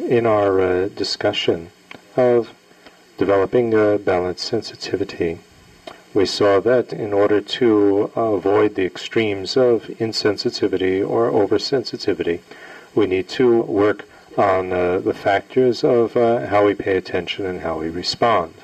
in our uh, discussion of developing a balanced sensitivity, we saw that in order to avoid the extremes of insensitivity or oversensitivity, we need to work on uh, the factors of uh, how we pay attention and how we respond.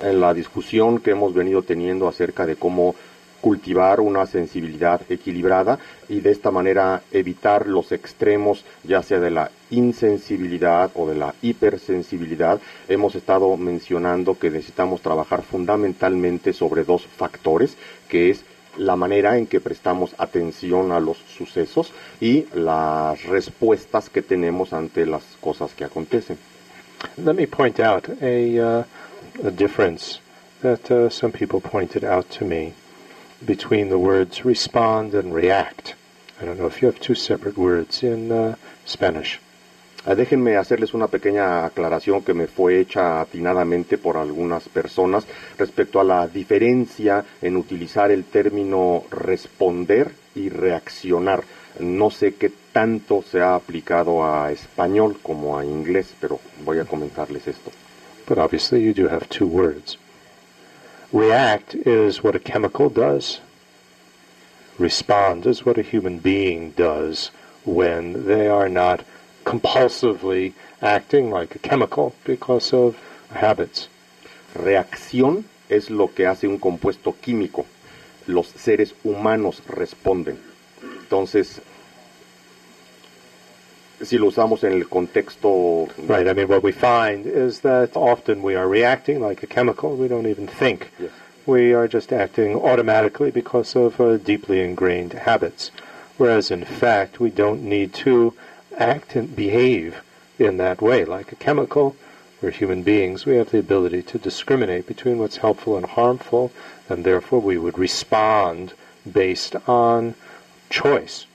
En la discusión que hemos venido teniendo acerca de cómo cultivar una sensibilidad equilibrada y de esta manera evitar los extremos, ya sea de la insensibilidad o de la hipersensibilidad. Hemos estado mencionando que necesitamos trabajar fundamentalmente sobre dos factores, que es la manera en que prestamos atención a los sucesos y las respuestas que tenemos ante las cosas que acontecen. Let me point out a, uh, a difference that uh, some people pointed out to me. Between the words respond and react. I don't know if you have two separate words in uh, Spanish. Ah, déjenme hacerles una pequeña aclaración que me fue hecha atinadamente por algunas personas respecto a la diferencia en utilizar el término responder y reaccionar. No sé qué tanto se ha aplicado a español como a inglés, pero voy a comentarles esto. But obviously you do have two words. React is what a chemical does. Respond is what a human being does when they are not compulsively acting like a chemical because of habits. Reacción es lo que hace un compuesto químico. Los seres humanos responden. Entonces, si lo usamos en el contexto. Right. I mean, what we find is that often we are reacting like a chemical. We don't even think. Yes. We are just acting automatically because of uh, deeply ingrained habits. Whereas in fact, we don't need to act and behave in that way like a chemical. We're human beings. We have the ability to discriminate between what's helpful and harmful, and therefore we would respond based on choice.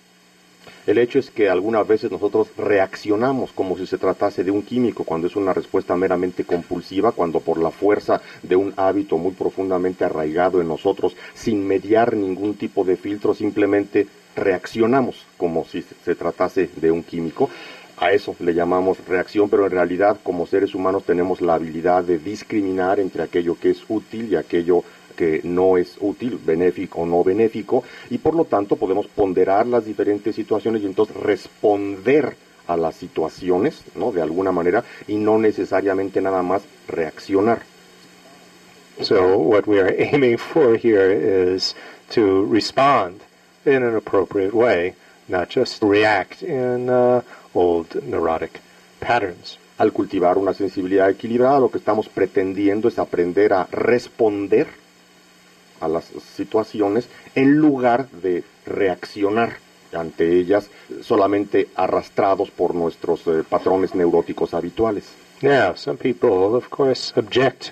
El hecho es que algunas veces nosotros reaccionamos como si se tratase de un químico, cuando es una respuesta meramente compulsiva, cuando por la fuerza de un hábito muy profundamente arraigado en nosotros, sin mediar ningún tipo de filtro, simplemente reaccionamos como si se tratase de un químico. A eso le llamamos reacción, pero en realidad como seres humanos tenemos la habilidad de discriminar entre aquello que es útil y aquello que no es útil, benéfico o no benéfico, y por lo tanto podemos ponderar las diferentes situaciones y entonces responder a las situaciones, ¿no? De alguna manera, y no necesariamente nada más reaccionar. So what we are aiming for here is to respond in an appropriate way, not just react in uh, old neurotic patterns. Al cultivar una sensibilidad equilibrada, lo que estamos pretendiendo es aprender a responder a las situaciones en lugar de reaccionar ante ellas solamente arrastrados por nuestros eh, patrones neuróticos habituales. Now, some people, of course, object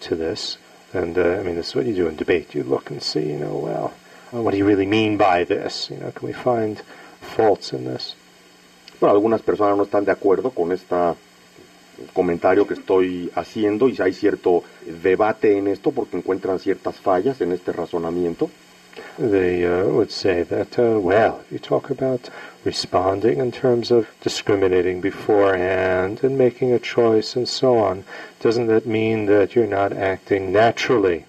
to this, and uh, I mean, this is what you do in debate. You look and see, you know, well, what do you really mean by this? You know, can we find faults in this? Bueno, algunas personas no están de acuerdo con esta comentario que estoy haciendo y hay cierto debate en esto porque encuentran ciertas fallas en este razonamiento. They uh, would say that, uh, well, you talk about responding in terms of discriminating beforehand and making a choice and so on. Doesn't that mean that you're not acting naturally?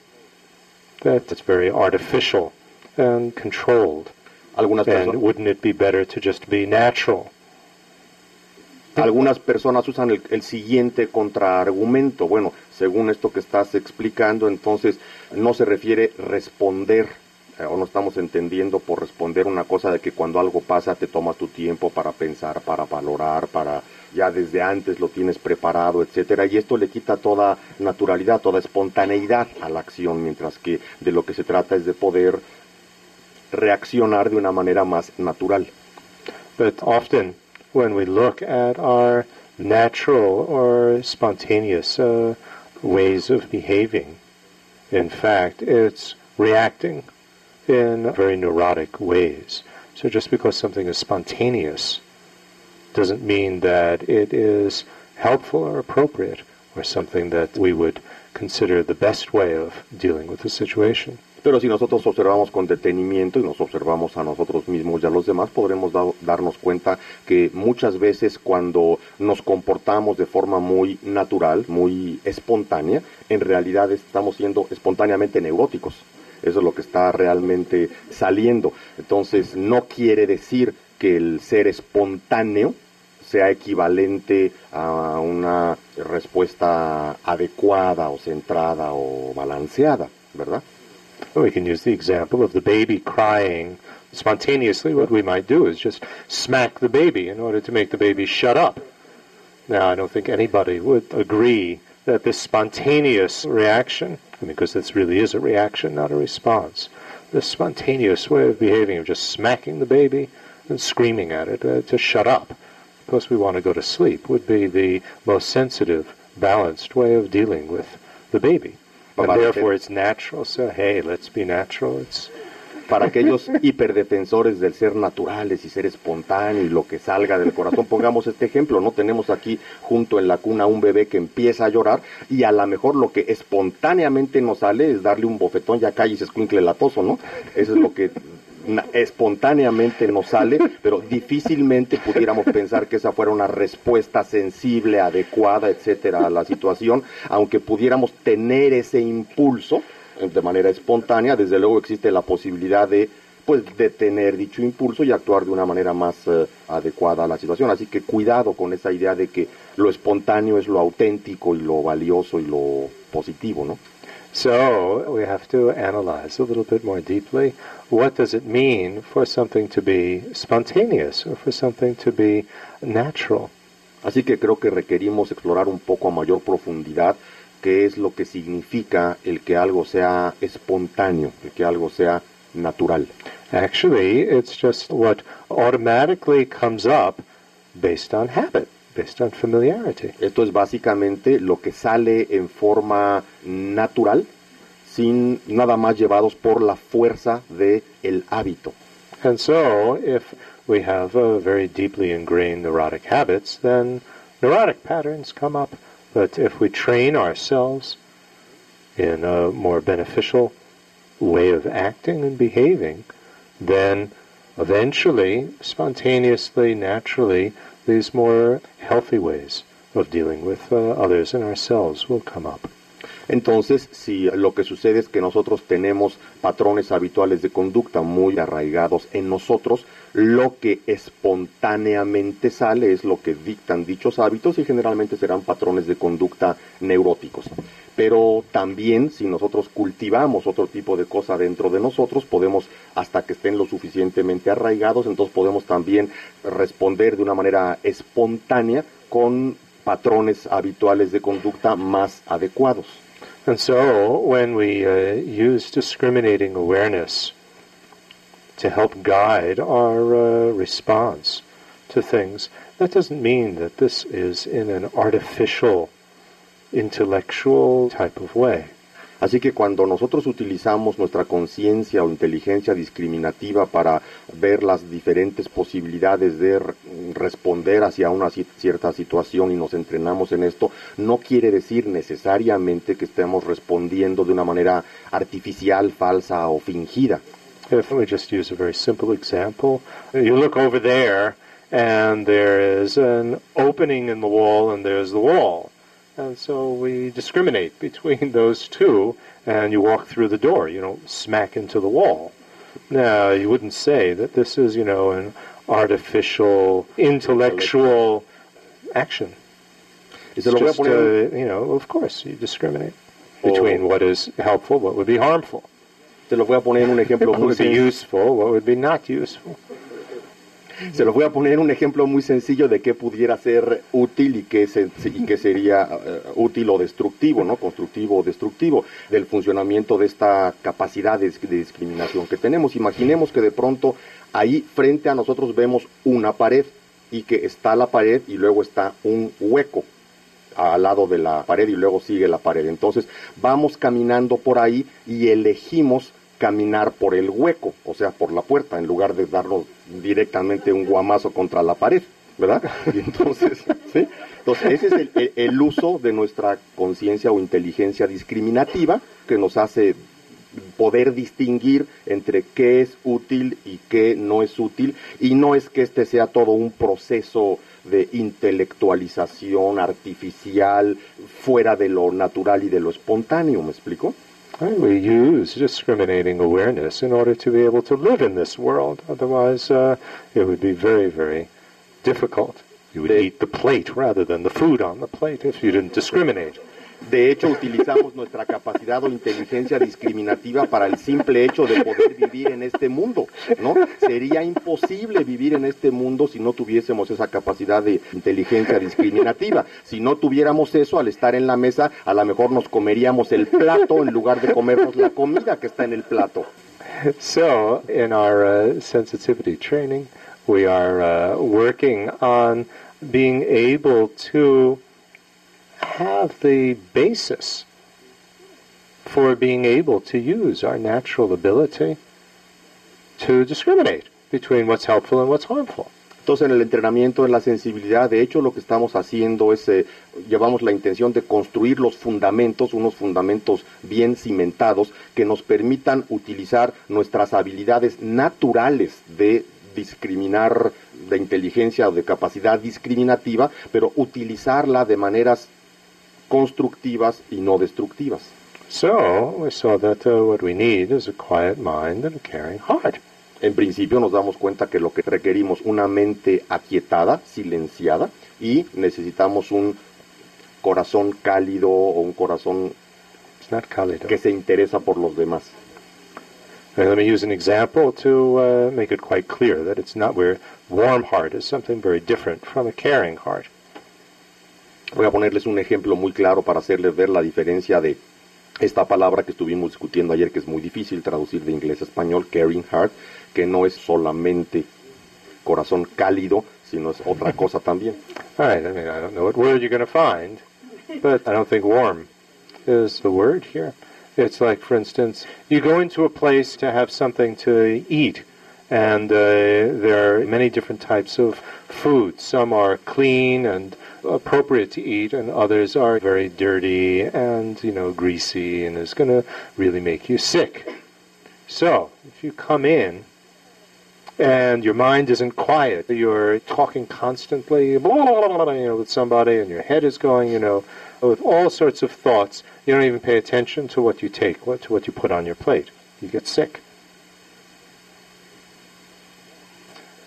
That that's very artificial and controlled. Algunas and wouldn't it be better to just be natural? Algunas personas usan el, el siguiente contraargumento. Bueno, según esto que estás explicando, entonces no se refiere responder eh, o no estamos entendiendo por responder una cosa de que cuando algo pasa te tomas tu tiempo para pensar, para valorar, para ya desde antes lo tienes preparado, etcétera, y esto le quita toda naturalidad, toda espontaneidad a la acción, mientras que de lo que se trata es de poder reaccionar de una manera más natural. But often, when we look at our natural or spontaneous uh, ways of behaving, in fact, it's reacting in very neurotic ways. So just because something is spontaneous doesn't mean that it is helpful or appropriate or something that we would consider the best way of dealing with the situation. Pero si nosotros observamos con detenimiento y nos observamos a nosotros mismos y a los demás, podremos da- darnos cuenta que muchas veces cuando nos comportamos de forma muy natural, muy espontánea, en realidad estamos siendo espontáneamente neuróticos. Eso es lo que está realmente saliendo. Entonces, no quiere decir que el ser espontáneo sea equivalente a una respuesta adecuada o centrada o balanceada, ¿verdad? We can use the example of the baby crying spontaneously. What we might do is just smack the baby in order to make the baby shut up. Now, I don't think anybody would agree that this spontaneous reaction, because this really is a reaction, not a response, this spontaneous way of behaving, of just smacking the baby and screaming at it uh, to shut up, because we want to go to sleep, would be the most sensitive, balanced way of dealing with the baby. And Para therefore, it's natural. So, hey, let's be natural. It's Para aquellos hiperdefensores del ser naturales y ser espontáneo y lo que salga del corazón, pongamos este ejemplo, ¿no? Tenemos aquí junto en la cuna un bebé que empieza a llorar y a lo mejor lo que espontáneamente nos sale es darle un bofetón, ya calle y se escuincle latoso, ¿no? Eso es lo que espontáneamente nos sale, pero difícilmente pudiéramos pensar que esa fuera una respuesta sensible, adecuada, etcétera, a la situación, aunque pudiéramos tener ese impulso eh, de manera espontánea, desde luego existe la posibilidad de pues detener dicho impulso y actuar de una manera más eh, adecuada a la situación. Así que cuidado con esa idea de que lo espontáneo es lo auténtico y lo valioso y lo positivo, ¿no? So we have to analyze a little bit more deeply what does it mean for something to be spontaneous or for something to be natural. Así que creo que requerimos explorar un poco a mayor profundidad qué es lo que significa el que algo sea espontáneo, el que algo sea natural. Actually, it's just what automatically comes up based on habit, based on familiarity. Esto es básicamente lo que sale en forma natural, sin nada más llevados por la fuerza de el hábito. And so, if we have uh, very deeply ingrained neurotic habits, then neurotic patterns come up. But if we train ourselves in a more beneficial way of acting and behaving, then eventually, spontaneously, naturally, these more healthy ways of dealing with uh, others and ourselves will come up. Entonces, si lo que sucede es que nosotros tenemos patrones habituales de conducta muy arraigados en nosotros, lo que espontáneamente sale es lo que dictan dichos hábitos y generalmente serán patrones de conducta neuróticos. Pero también si nosotros cultivamos otro tipo de cosa dentro de nosotros, podemos, hasta que estén lo suficientemente arraigados, entonces podemos también responder de una manera espontánea con patrones habituales de conducta más adecuados. And so, when we uh, use discriminating awareness to help guide our uh, response to things, that doesn't mean that this is in an artificial, intellectual type of way. Así que cuando nosotros utilizamos nuestra conciencia o inteligencia discriminativa para ver las diferentes posibilidades de responder hacia una ci- cierta situación y nos entrenamos en esto, no quiere decir necesariamente que estemos respondiendo de una manera artificial, falsa o fingida. If we just use a very simple example, you look over there, and there is an opening in the wall, and there's the wall. And so we discriminate between those two, and you walk through the door. You don't smack into the wall. Now, you wouldn't say that this is, you know, an artificial, intellectual action. Y se It's lo voy a just, uh, you know, of course, you discriminate between what is helpful, what would be harmful. se lo voy a poner un ejemplo What muy would be useful, what would be not useful. Se los voy a poner un ejemplo muy sencillo de qué pudiera ser útil y qué, se- y qué sería eh, útil o destructivo, ¿no? Constructivo o destructivo del funcionamiento de esta capacidad de, de discriminación que tenemos. Imaginemos que de pronto ahí frente a nosotros vemos una pared y que está la pared y luego está un hueco al lado de la pared y luego sigue la pared. Entonces vamos caminando por ahí y elegimos caminar por el hueco, o sea, por la puerta, en lugar de darnos directamente un guamazo contra la pared, ¿verdad? Y entonces, ¿sí? Entonces, ese es el, el- el uso de nuestra conciencia o inteligencia discriminativa que nos hace poder distinguir entre qué es útil y qué no es útil, y no es que este sea todo un proceso de intelectualización artificial fuera de lo natural y de lo espontáneo, ¿me explico? Right, we use discriminating awareness in order to be able to live in this world. Otherwise, uh, it would be very, very difficult. You would eat the plate rather than the food on the plate if you didn't discriminate. De hecho, utilizamos nuestra capacidad o inteligencia discriminativa para el simple hecho de poder vivir en este mundo, ¿no? Sería imposible vivir en este mundo si no tuviésemos esa capacidad de inteligencia discriminativa. Si no tuviéramos eso, al estar en la mesa, a lo mejor nos comeríamos el plato en lugar de comernos la comida que está en el plato. So, in our uh, sensitivity training, we are uh, working on being able to have the basis for being able to use our natural ability to discriminate between what's helpful and what's harmful. Entonces, en el entrenamiento, en la sensibilidad, de hecho, lo que estamos haciendo es, eh, llevamos la intención de construir los fundamentos, unos fundamentos bien cimentados, que nos permitan utilizar nuestras habilidades naturales de discriminar, de inteligencia o de capacidad discriminativa, pero utilizarla de maneras constructivas y no destructivas. So, we saw that uh, what we need is a quiet mind and a caring heart. En principio nos damos cuenta que lo que requerimos una mente aquietada, silenciada, y necesitamos un corazón cálido o un corazón que se interesa por los demás. And let me use an example to uh, make it quite clear that it's not where warm heart is something very different from a caring heart. Voy a ponerles un ejemplo muy claro para hacerles ver la diferencia de esta palabra que estuvimos discutiendo ayer, que es muy difícil traducir de inglés a español, caring heart, que no es solamente corazón cálido, sino es otra cosa también. All right, I mean, I don't know what word you're going to find, but I don't think warm is the word here. It's like, for instance, you go into a place to have something to eat, and uh, there are many different types of food. Some are clean and appropriate to eat, and others are very dirty and, you know, greasy, and is going to really make you sick. So, if you come in and your mind isn't quiet. You're talking constantly, blah, blah, blah, you know, with somebody, and your head is going, you know, with all sorts of thoughts. You don't even pay attention to what you take, what to what you put on your plate. You get sick.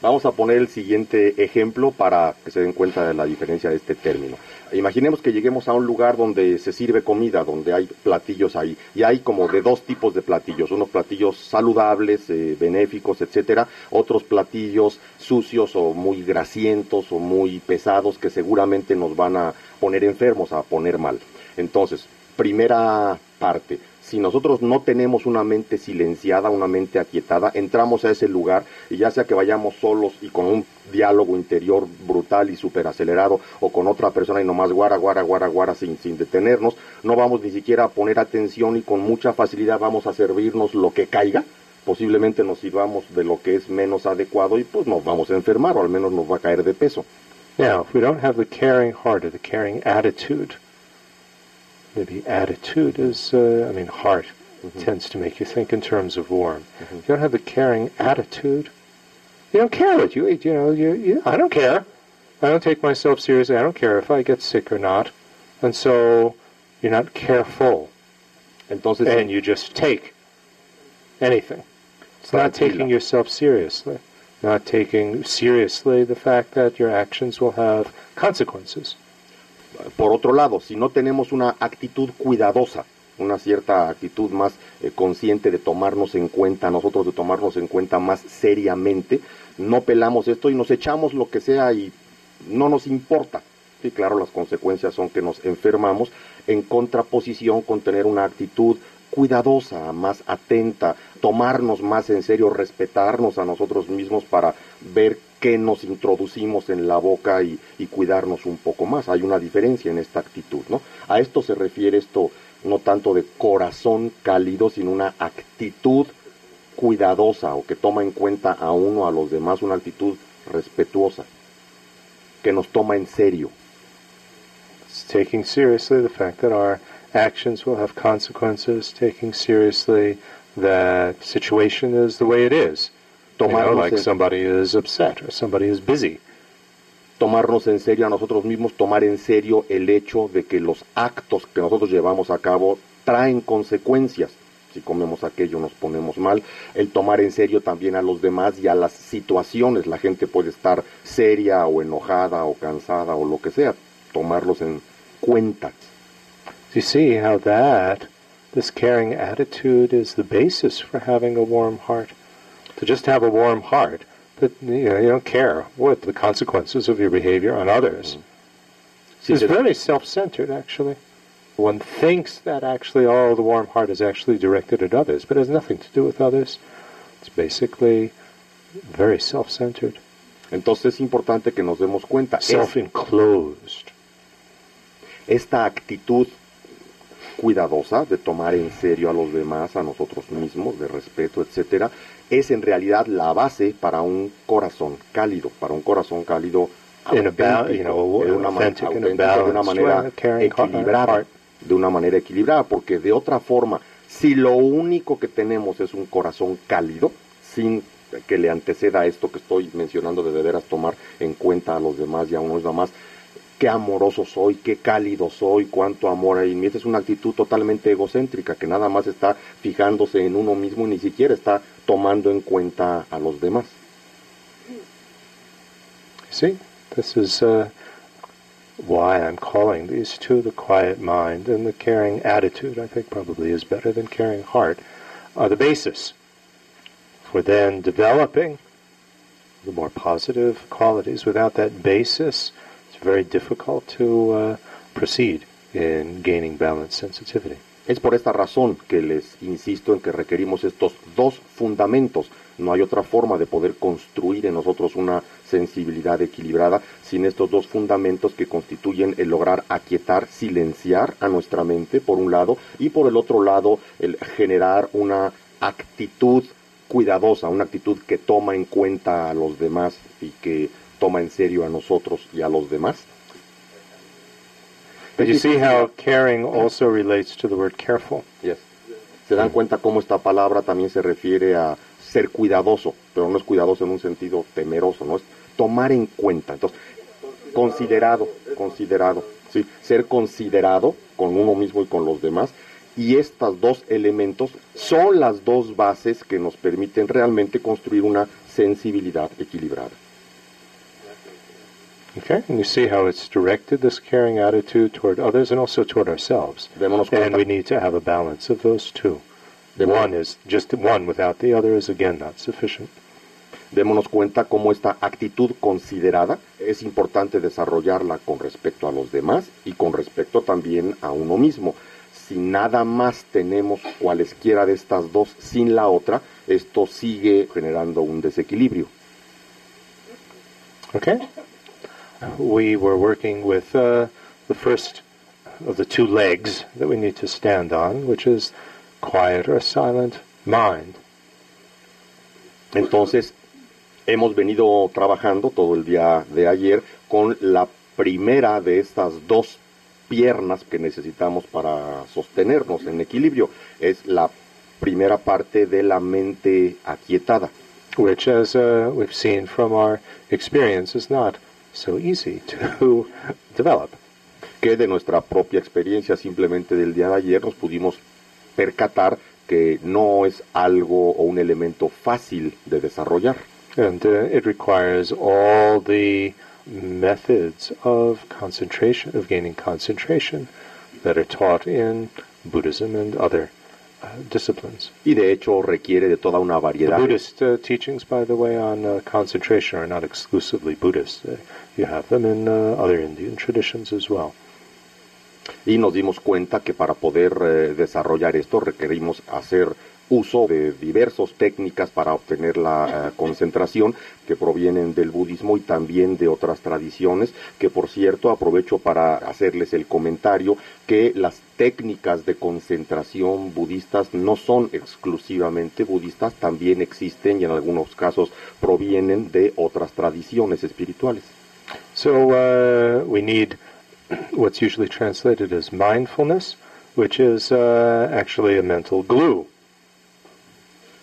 Vamos a poner el siguiente ejemplo para que se den cuenta de la diferencia de este término. Imaginemos que lleguemos a un lugar donde se sirve comida, donde hay platillos ahí, y hay como de dos tipos de platillos, unos platillos saludables, eh, benéficos, etcétera, otros platillos sucios o muy grasientos o muy pesados que seguramente nos van a poner enfermos, a poner mal. Entonces, primera parte, si nosotros no tenemos una mente silenciada, una mente aquietada, entramos a ese lugar y ya sea que vayamos solos y con un diálogo interior brutal y súper acelerado o con otra persona y nomás guara, guara, guara, guara sin, sin detenernos, no vamos ni siquiera a poner atención y con mucha facilidad vamos a servirnos lo que caiga, posiblemente nos sirvamos de lo que es menos adecuado y pues nos vamos a enfermar o al menos nos va a caer de peso. Now, if we don't have the caring heart or the caring attitude, maybe attitude is, uh, I mean, heart tends to make you think in terms of warm. If you don't have the caring attitude, you don't care what you eat. You know, you, you, I don't care. I don't take myself seriously. I don't care if I get sick or not. And so you're not careful, Entonces, and you just take anything. It's not taking yourself seriously. Not taking seriously the fact that your actions will have consequences. Por otro lado, si no tenemos una actitud cuidadosa, una cierta actitud más eh, consciente de tomarnos en cuenta, nosotros de tomarnos en cuenta más seriamente, no pelamos esto y nos echamos lo que sea y no nos importa. Sí, claro, las consecuencias son que nos enfermamos en contraposición con tener una actitud cuidadosa, más atenta, tomarnos más en serio, respetarnos a nosotros mismos para ver qué nos introducimos en la boca y, cuidarnos un poco más. Hay una diferencia en esta actitud, ¿no? A esto se refiere esto no tanto de corazón cálido, sino una actitud cuidadosa o que toma en cuenta a uno, a los demás, una actitud respetuosa, que nos toma en serio. Taking seriously the fact that our actions will have consequences, taking seriously that situation is the way it is. You know, Tomarnos like en- somebody is upset or somebody is busy. tomarnos en serio a nosotros mismos, tomar en serio el hecho de que los actos que nosotros llevamos a cabo traen consecuencias. Si comemos aquello nos ponemos mal. El tomar en serio también a los demás y a las situaciones. La gente puede estar seria o enojada o cansada o lo que sea. Tomarlos en cuenta. You see how that, this caring attitude, is the basis for having a warm heart. To just have a warm heart, but you, know, you don't care what the consequences of your behavior on others. Si It's very self-centered, actually. One thinks that actually all the warm heart is actually directed at others, but it has nothing to do with others. It's basically very self-centered, Entonces es importante que nos demos cuenta. Self-enclosed. esta actitud cuidadosa de tomar en serio a los demás, a nosotros mismos, de respeto, etcétera, es en realidad la base para un corazón cálido, para un corazón cálido auténtico, de una, de manera equilibrada, de una manera equilibrada, porque de otra forma, si lo único que tenemos es un corazón cálido, sin que le anteceda esto que estoy mencionando de de veras tomar en cuenta a los demás y a unos demás, qué amoroso soy, qué cálido soy, cuánto amor hay en mí. Esa es una actitud totalmente egocéntrica, que nada más está fijándose en uno mismo y ni siquiera está tomando en cuenta a los demás. See, this is uh, why I'm calling these two the quiet mind and the caring attitude. I think probably is better than caring heart. Are the basis for then developing the more positive qualities. Without that basis, very difficult to uh, proceed in gaining balanced sensitivity. Es por esta razón que les insisto en que requerimos estos dos fundamentos. No hay otra forma de poder construir en nosotros una sensibilidad equilibrada sin estos dos fundamentos que constituyen el lograr aquietar, silenciar a nuestra mente, por un lado, y por el otro lado, el generar una actitud cuidadosa, una actitud que toma en cuenta a los demás y que toma en serio a nosotros y a los demás. But you see how caring also relates to the word careful. Yes. Se dan cuenta cómo esta palabra también se refiere a ser cuidadoso, pero no es cuidadoso en un sentido temeroso, no es tomar en cuenta. Entonces, considerado, considerado, sí, ser considerado con uno mismo y con los demás. Y estos dos elementos son las dos bases que nos permiten realmente construir una sensibilidad equilibrada. Okay, and you see how it's directed this caring attitude toward others and also toward ourselves. And we need to have a balance of those two. One is just one without the other is again not sufficient. démonos cuenta cómo esta actitud considerada es importante desarrollarla con respecto a los demás y con respecto también a uno mismo. Si nada más tenemos cualesquiera de estas dos sin la otra, esto sigue generando un desequilibrio. Okay? We were working with uh, the first of the two legs that we need to stand on, which is quiet or silent mind. Entonces, hemos venido trabajando todo el día de ayer con la primera de estas dos piernas que necesitamos para sostenernos en equilibrio. Es la primera parte de la mente aquietada. which, as uh, we've seen from our experience, is not so easy to develop. que de nuestra propia experiencia simplemente del día de ayer nos pudimos percatar que no es algo o un elemento fácil de desarrollar. And uh, it requires all the methods of concentration, of gaining concentration, that are taught in Buddhism and other disciplines. Y de hecho requiere de toda una The variedad. Buddhist uh, teachings, by the way, on uh, concentration are not exclusively Buddhist. Uh, you have them in uh, other Indian traditions as well. Y nos dimos cuenta que para poder eh, desarrollar esto requerimos hacer uso de diversas técnicas para obtener la eh, concentración que provienen del budismo y también de otras tradiciones, que por cierto aprovecho para hacerles el comentario que las técnicas de concentración budistas no son exclusivamente budistas, también existen y en algunos casos provienen de otras tradiciones espirituales. So uh, we need what's usually translated as mindfulness, which is uh, actually a mental glue.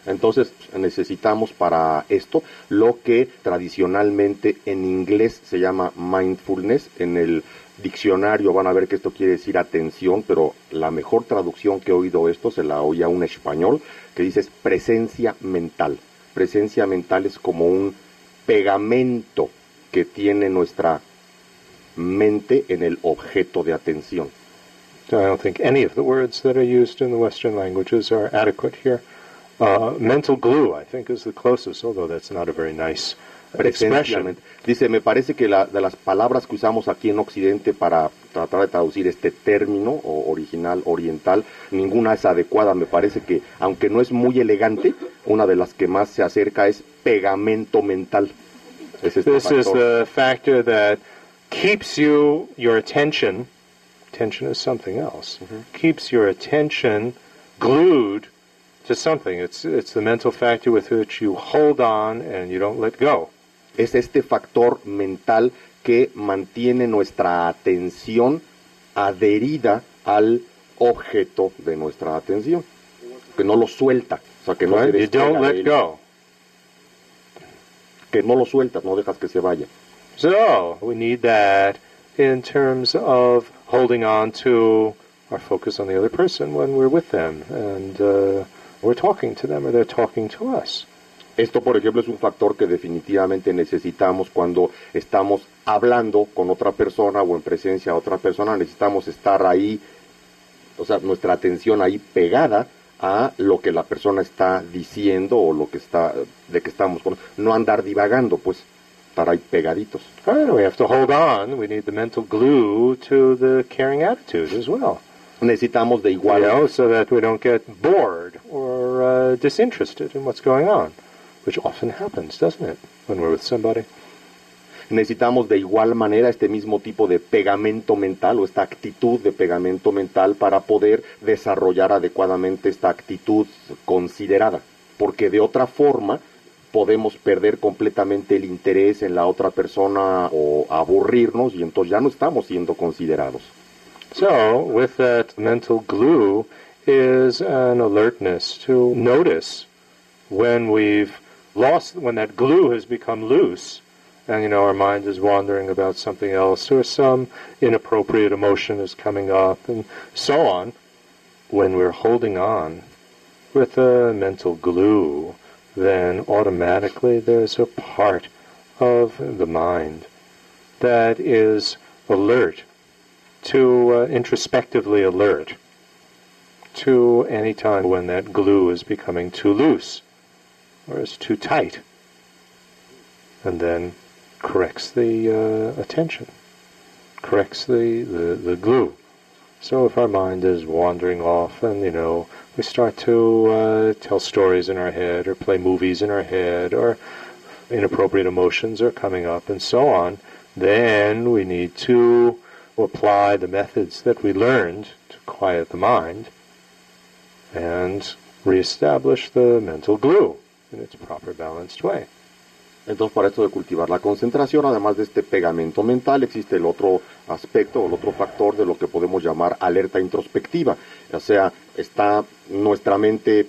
Entonces necesitamos para esto lo que tradicionalmente en inglés se llama mindfulness. En el diccionario van a ver que esto quiere decir atención, pero la mejor traducción que he oído esto se la oía un español que dice es presencia mental. Presencia mental es como un pegamento que tiene nuestra mente en el objeto de atención. So I don't think any of the words that are used in the Western languages are adequate here. Uh, mental glue, I think, is the closest, although that's not a very nice expression. Dice, me parece que la, de las palabras que usamos aquí en Occidente para tratar de traducir este término o original oriental, ninguna es adecuada. Me parece que, aunque no es muy elegante, una de las que más se acerca es pegamento mental. Es este This is factor. the factor that keeps you, your attention, attention is something else, keeps your attention glued to something. It's, it's the mental factor with which you hold on and you don't let go. es este factor mental que mantiene nuestra atención adherida al objeto de nuestra atención, que no lo suelta, o sea, que no right? se you don't let go. que no lo sueltas, no dejas que se vaya. So we need that in terms of holding on to our focus on the other person when we're with them and uh, we're talking to them or they're talking to us. Esto, por ejemplo, es un factor que definitivamente necesitamos cuando estamos hablando con otra persona o en presencia de otra persona. Necesitamos estar ahí, o sea, nuestra atención ahí pegada a lo que la persona está diciendo o lo que está, de que estamos con. No andar divagando, pues, estar ahí pegaditos. We have to hold on. We need the mental glue to the caring attitude as well. Necesitamos de You igual, know, so that we don't get bored or uh, disinterested in what's going on, which often happens, doesn't it, when we're with somebody? necesitamos de igual manera este mismo tipo de pegamento mental o esta actitud de pegamento mental para poder desarrollar adecuadamente esta actitud considerada, porque de otra forma podemos perder completamente el interés en la otra persona o aburrirnos y entonces ya no estamos siendo considerados. So, with that mental glue is an alertness to notice when we've lost, when that glue has become loose, and you know our mind is wandering about something else, or some inappropriate emotion is coming up, and so on. When we're holding on with a mental glue, then automatically there's a part of the mind that is alert to uh, introspectively alert to any time when that glue is becoming too loose or is too tight, and then corrects the uh, attention, corrects the, the, the glue. So if our mind is wandering off and, you know, we start to uh, tell stories in our head or play movies in our head or inappropriate emotions are coming up and so on, then we need to apply the methods that we learned to quiet the mind and reestablish the mental glue in its proper balanced way. Entonces, para esto de cultivar la concentración, además de este pegamento mental, existe el otro aspecto, el otro factor de lo que podemos llamar alerta introspectiva. O sea, está nuestra mente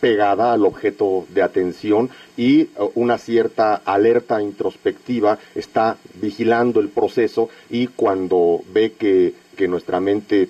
pegada al objeto de atención y eh, una cierta alerta introspectiva está vigilando el proceso y cuando ve que, que nuestra mente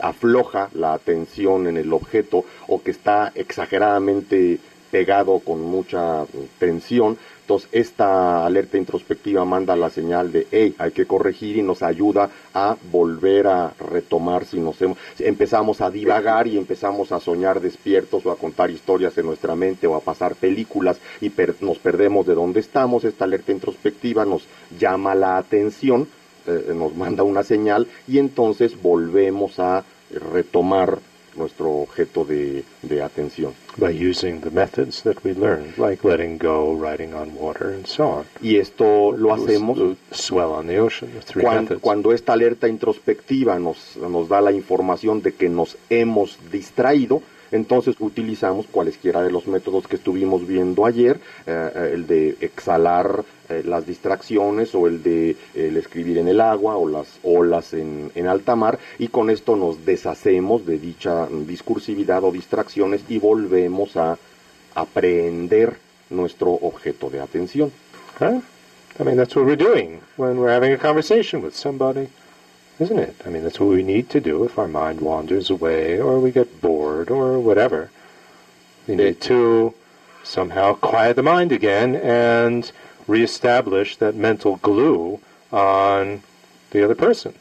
afloja la atención en el objeto o que está exageradamente pegado con mucha tensión, entonces esta alerta introspectiva manda la señal de, hey, hay que corregir y nos ayuda a volver a retomar si nos hemos, empezamos a divagar y empezamos a soñar despiertos o a contar historias en nuestra mente o a pasar películas y per- nos perdemos de dónde estamos, esta alerta introspectiva nos llama la atención, eh, nos manda una señal y entonces volvemos a retomar nuestro objeto de, de atención. by using the methods that we learned, like letting go, riding on water, and so on. Y esto lo hacemos the swell on the ocean, the three cuan- methods. cuando esta alerta introspectiva nos, nos da la información de que nos hemos distraído, entonces utilizamos cualesquiera de los métodos que estuvimos viendo ayer, eh, eh, el de exhalar eh, las distracciones o el de el escribir en el agua o las olas en, en alta mar y con esto nos deshacemos de dicha discursividad o distracciones y volvemos a aprender nuestro objeto de atención. I mean, that's what we're doing when we're having a conversation with somebody, isn't it? I mean, that's what we need to do if our mind wanders away or we get bored or whatever. We need to somehow quiet the mind again and reestablish that mental glue on the other person.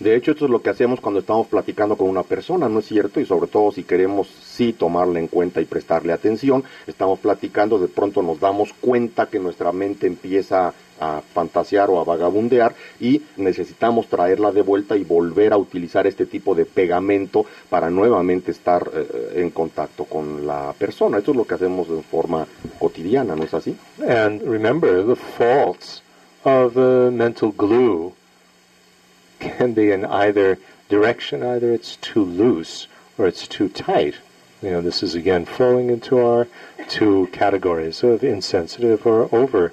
De hecho, esto es lo que hacemos cuando estamos platicando con una persona, ¿no es cierto? Y sobre todo si queremos sí tomarla en cuenta y prestarle atención, estamos platicando, de pronto nos damos cuenta que nuestra mente empieza a fantasear o a vagabundear y necesitamos traerla de vuelta y volver a utilizar este tipo de pegamento para nuevamente estar eh, en contacto con la persona. Esto es lo que hacemos de forma cotidiana, ¿no es así? And remember, the faults of the mental glue can be in either direction, either it's too loose or it's too tight. You know, this is again falling into our two categories of insensitive or over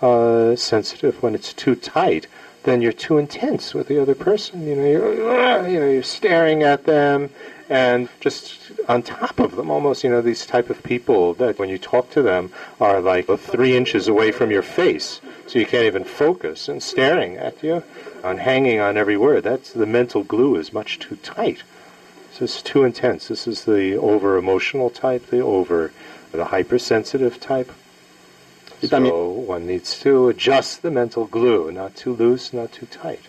uh, sensitive. When it's too tight, then you're too intense with the other person. You know, you're, you know, you're staring at them and just on top of them, almost. You know, these type of people that when you talk to them are like three inches away from your face, so you can't even focus and staring at you on hanging on every word. That's the mental glue is much too tight. This is too intense. This is the over emotional type, the over the hypersensitive type. So one needs to adjust the mental glue, not too loose, not too tight.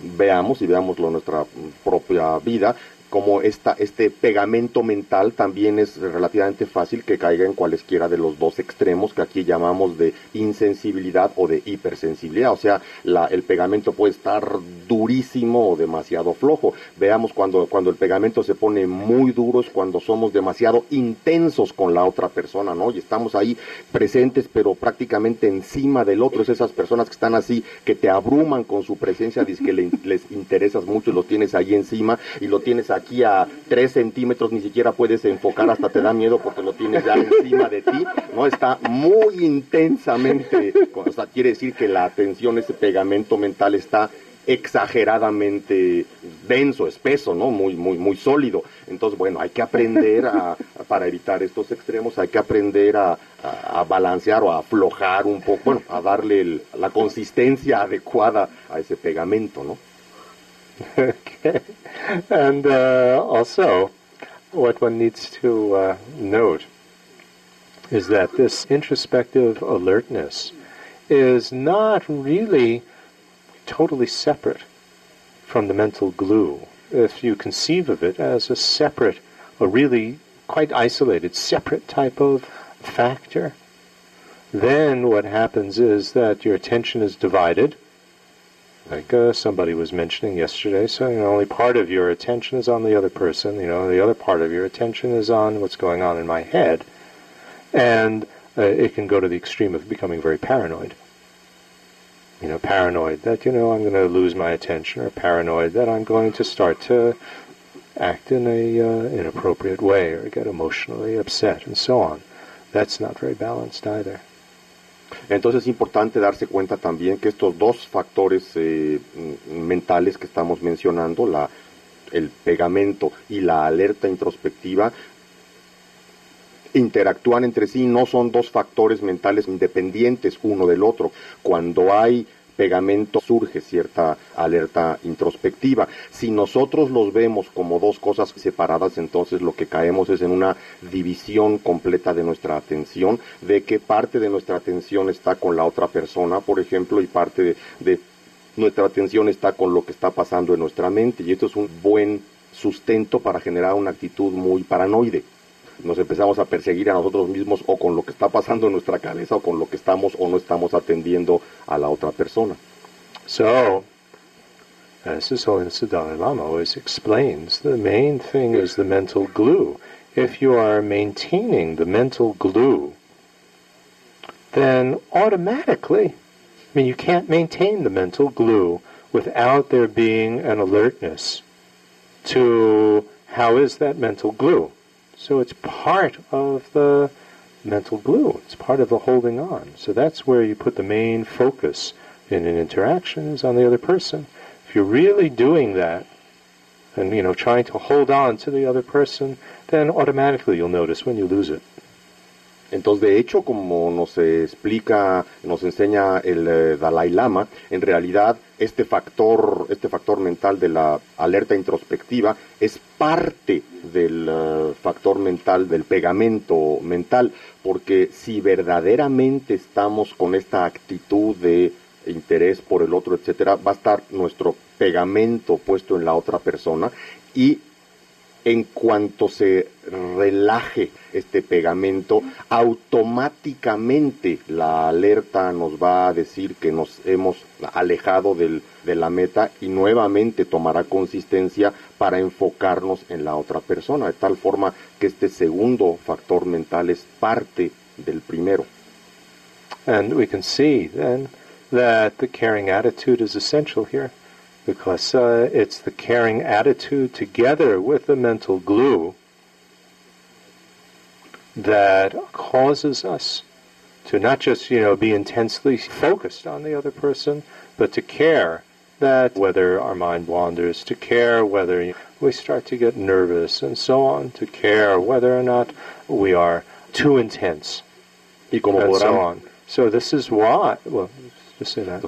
veamos y veámoslo en nuestra propia vida, como esta, este pegamento mental también es relativamente fácil que caiga en cualesquiera de los dos extremos que aquí llamamos de insensibilidad o de hipersensibilidad. O sea, la- el pegamento puede estar durísimo o demasiado flojo. Veamos cuando, cuando el pegamento se pone muy duro es cuando somos demasiado intensos con la otra persona, ¿no? Y estamos ahí presentes pero prácticamente encima del otro. Es esas personas que están así, que te abruman con su presencia, dice que le- les interesas mucho lo tienes ahí encima y lo tienes aquí a tres centímetros, ni siquiera puedes enfocar, hasta te da miedo porque lo tienes ya encima de ti, ¿no? Está muy intensamente, o sea, quiere decir que la atención, ese pegamento mental está exageradamente denso, espeso, ¿no? Muy, muy, muy sólido. Entonces, bueno, hay que aprender a- para evitar estos extremos, hay que aprender a, a- a balancear o a aflojar un poco, bueno, a darle el- la consistencia adecuada a ese pegamento, ¿no? And uh, also, what one needs to uh, note is that this introspective alertness is not really totally separate from the mental glue. If you conceive of it as a separate, a really quite isolated, separate type of factor, then what happens is that your attention is divided like uh, somebody was mentioning yesterday, so you know, only part of your attention is on the other person. You know, the other part of your attention is on what's going on in my head, and uh, it can go to the extreme of becoming very paranoid. You know, paranoid that you know I'm going to lose my attention, or paranoid that I'm going to start to act in a uh, inappropriate way, or get emotionally upset, and so on. That's not very balanced either. Entonces es importante darse cuenta también que estos dos factores eh, mm, mentales que estamos mencionando, la, el pegamento y la alerta introspectiva, interactúan entre sí, no son dos factores mentales independientes uno del otro. Cuando hay pegamento surge cierta alerta introspectiva. Si nosotros los vemos como dos cosas separadas, entonces lo que caemos es en una división completa de nuestra atención, de que parte de nuestra atención está con la otra persona, por ejemplo, y parte de, de nuestra atención está con lo que está pasando en nuestra mente, y esto es un buen sustento para generar una actitud muy paranoide nos empezamos a perseguir a nosotros mismos o con lo que está pasando en nuestra cabeza o con lo que estamos o no estamos atendiendo a la otra persona. So, as His Holiness the Dalai Lama always explains, the main thing is the mental glue. If you are maintaining the mental glue, then automatically, I mean, you can't maintain the mental glue without there being an alertness to how is that mental glue. So it's part of the mental glue. It's part of the holding on. So that's where you put the main focus in an interaction is on the other person. If you're really doing that and you know trying to hold on to the other person, then automatically you'll notice when you lose it. Entonces, de hecho, como nos explica, nos enseña el eh, Dalai Lama, en realidad este factor, este factor mental de la alerta introspectiva es parte del eh, factor mental, del pegamento mental, porque si verdaderamente estamos con esta actitud de interés por el otro, etcétera, va a estar nuestro pegamento puesto en la otra persona y en cuanto se relaje este pegamento, automáticamente la alerta nos va a decir que nos hemos alejado del, de la meta y nuevamente tomará consistencia para enfocarnos en la otra persona, de tal forma que este segundo factor mental es parte del primero. And we can see then that the caring attitude is essential here. Because uh, it's the caring attitude together with the mental glue that causes us to not just you know be intensely focused on the other person, but to care that whether our mind wanders, to care whether we start to get nervous and so on, to care whether or not we are too intense, and so on. So this is why. Well,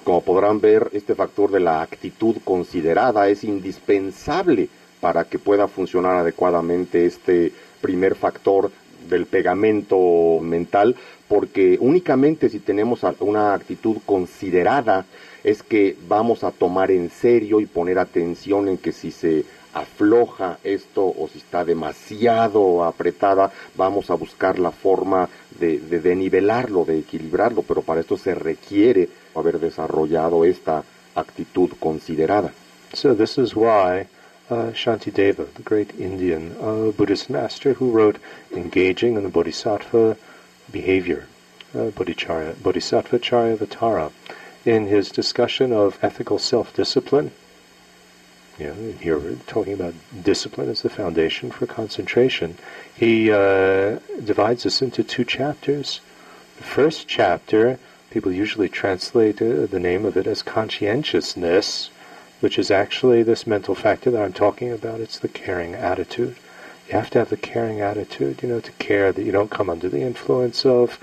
Como podrán ver, este factor de la actitud considerada es indispensable para que pueda funcionar adecuadamente este primer factor del pegamento mental, porque únicamente si tenemos una actitud considerada es que vamos a tomar en serio y poner atención en que si se afloja esto o si está demasiado apretada, vamos a buscar la forma de, de, de nivelarlo, de equilibrarlo, pero para esto se requiere haber desarrollado esta actitud considerada. So this is why uh, Shantideva, the great Indian uh, Buddhist master who wrote Engaging in the Bodhisattva Behavior, uh, Bodhisattva Charyavatara, in his discussion of ethical self-discipline, you know, here we're talking about discipline as the foundation for concentration. He uh, divides this into two chapters. The first chapter people usually translate uh, the name of it as conscientiousness, which is actually this mental factor that I'm talking about. It's the caring attitude. You have to have the caring attitude, you know, to care that you don't come under the influence of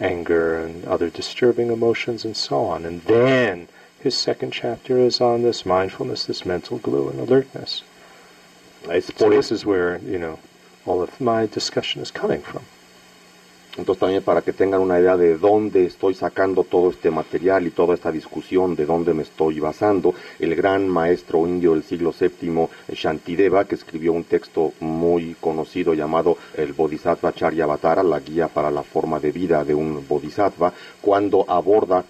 anger and other disturbing emotions and so on. And then his second chapter is on this mindfulness, this mental glue and alertness. So this is where, you know, all of my discussion is coming from. Entonces también para que tengan una idea de dónde estoy sacando todo este material y toda esta discusión, de dónde me estoy basando, el gran maestro indio del siglo VII, Shantideva, que escribió un texto muy conocido llamado el Bodhisattva Charyavatara, la guía para la forma de vida de un Bodhisattva, cuando aborda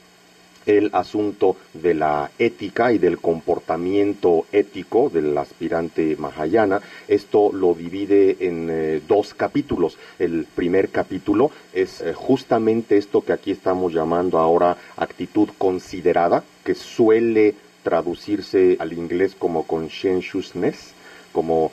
el asunto de la ética y del comportamiento ético del aspirante Mahayana. Esto lo divide en eh, dos capítulos. El primer capítulo es eh, justamente esto que aquí estamos llamando ahora actitud considerada, que suele traducirse al inglés como conscientiousness, como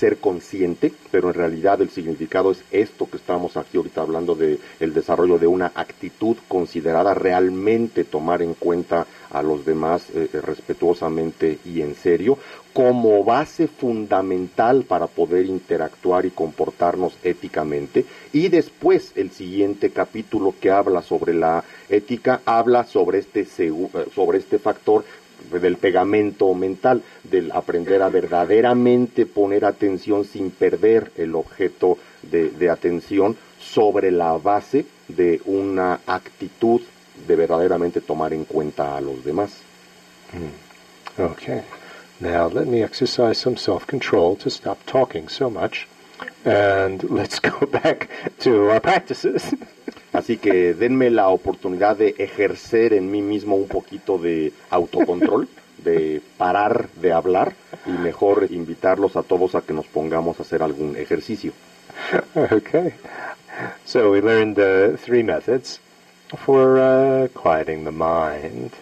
ser consciente, pero en realidad el significado es esto que estamos aquí ahorita hablando de el desarrollo de una actitud considerada, realmente tomar en cuenta a los demás eh, eh, respetuosamente y en serio, como base fundamental para poder interactuar y comportarnos éticamente. Y después el siguiente capítulo que habla sobre la ética habla sobre este, eh, sobre este factor del pegamento mental, del aprender a verdaderamente poner atención sin perder el objeto de, atención sobre la base de una actitud de verdaderamente tomar en cuenta a los demás. Mm. Okay. Now let me exercise some self-control to stop talking so much. And let's go back to our practices. Así que denme la oportunidad de ejercer en mí mismo un poquito de autocontrol, de parar de hablar y mejor invitarlos a todos a que nos pongamos a hacer algún ejercicio. Okay. So we learned uh, three methods for uh, quieting the mind.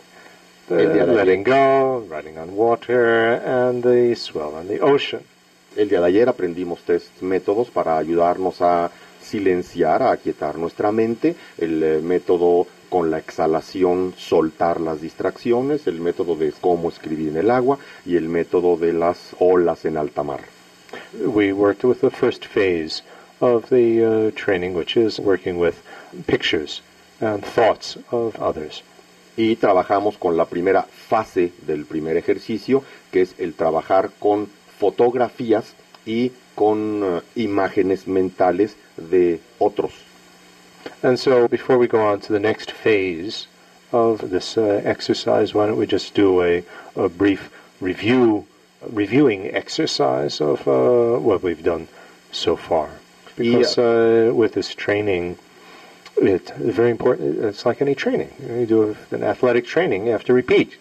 The letting go, riding on water, and the swell on the ocean. El día de ayer aprendimos tres métodos para ayudarnos a silenciar, a aquietar nuestra mente. El eh, método con la exhalación soltar las distracciones, el método de cómo escribir en el agua y el método de las olas en alta mar. We worked with the first phase of the uh, training, which is working with pictures and thoughts of others. Y trabajamos con la primera fase del primer ejercicio, que es el trabajar con fotografías y con uh, imágenes mentales de otros. And so, before we go on to the next phase of this uh, exercise, why don't we just do a, a brief review, reviewing exercise of uh, what we've done so far? Because uh, with this training, it's very important. It's like any training. You do an athletic training, you have to repeat.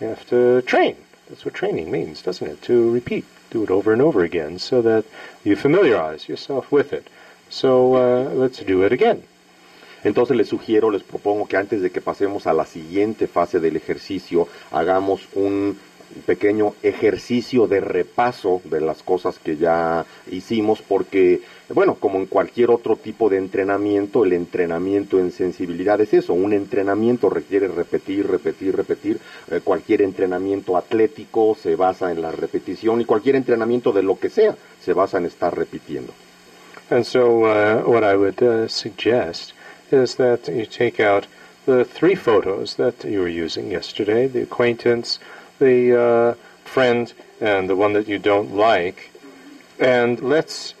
You have to train. That's what training means, doesn't it? To repeat. Do it over and over again so that you familiarize yourself with it. So uh, let's do it again. Entonces les sugiero, les propongo que antes de que pasemos a la siguiente fase del ejercicio, hagamos un pequeño ejercicio de repaso de las cosas que ya hicimos, porque, bueno, como en cualquier otro tipo de entrenamiento, el entrenamiento en sensibilidad es eso, un entrenamiento requiere repetir, repetir, repetir, eh, cualquier entrenamiento atlético se basa en la repetición y cualquier entrenamiento de lo que sea se basa en estar repitiendo. And so uh, what I would uh, suggest is that you take out the three photos that you were using yesterday, the acquaintance, the uh, friend, and the one that you don't like, and let's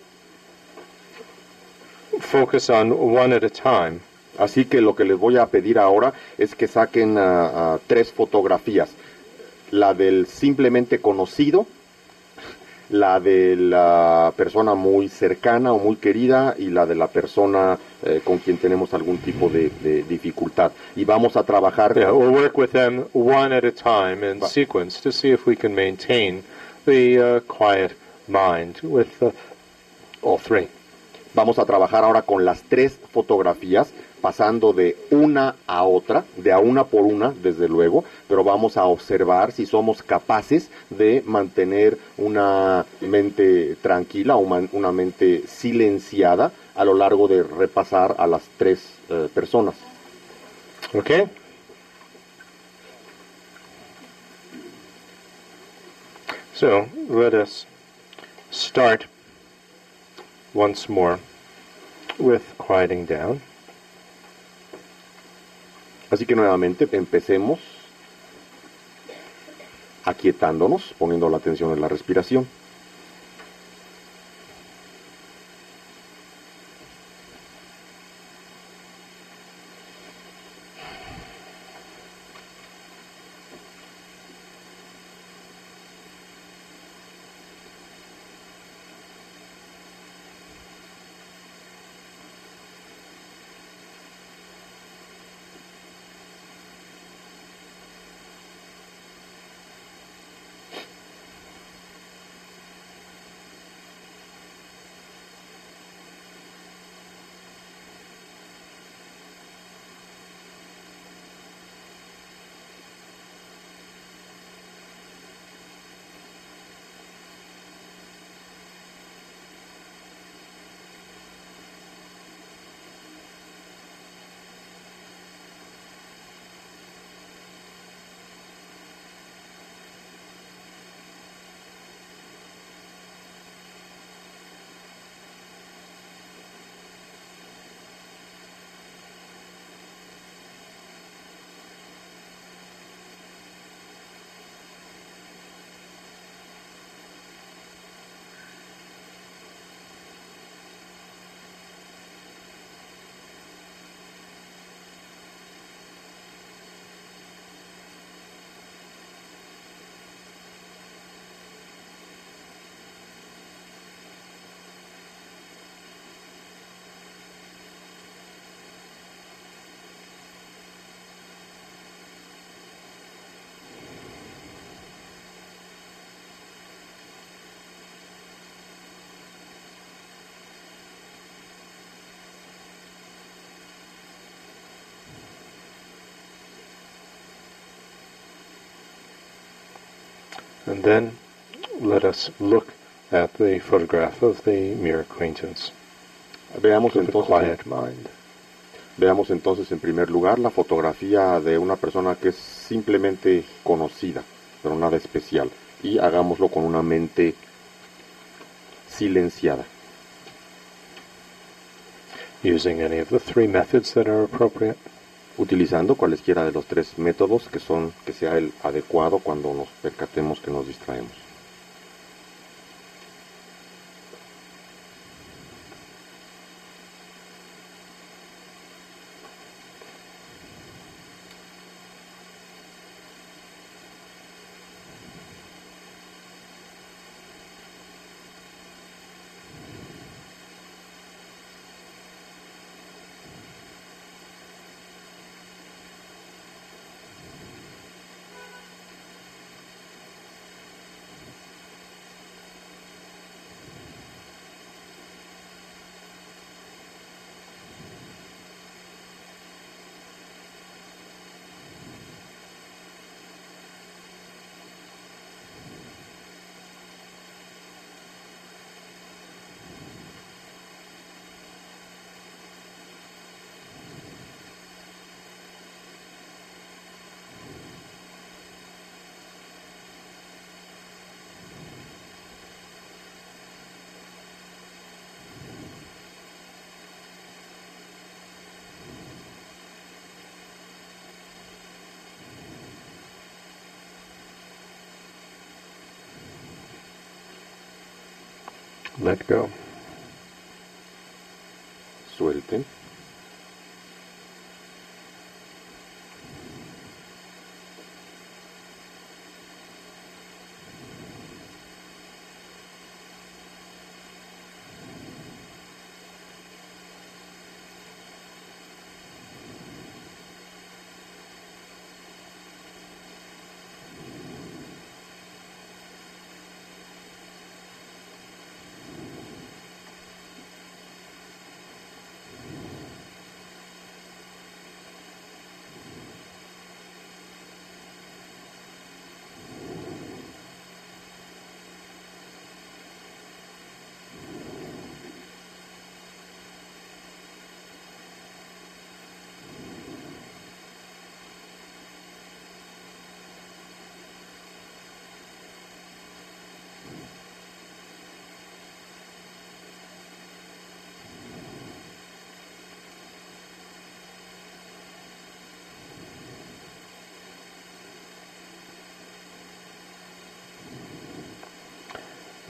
focus on one at a time. Así que lo que les voy a pedir ahora es que saquen uh, uh, tres fotografías. La del simplemente conocido, la de la persona muy cercana o muy querida y la de la persona eh, con quien tenemos algún tipo de, de, dificultad. Y vamos a trabajar. Yeah, we'll work with them one at a time in sequence to see if we can maintain the uh, quiet mind with uh, all three. Vamos a trabajar ahora con las tres fotografías, pasando de una a otra, de a una por una, desde luego, pero vamos a observar si somos capaces de mantener una mente tranquila, una mente silenciada a lo largo de repasar a las tres uh, personas. Okay? So, let us start once more with quieting down. Así que nuevamente empecemos aquietándonos, poniendo la atención en la respiración. And then let us look at the photograph of the mere acquaintance Veamos entonces, quiet mind. veamos entonces en primer lugar la fotografía de una persona que es simplemente conocida, pero nada especial, y hagámoslo con una mente silenciada. using any of the three methods that are appropriate. Utilizando cualesquiera de los tres métodos que son que sea el adecuado cuando nos percatemos que nos distraemos. Let go.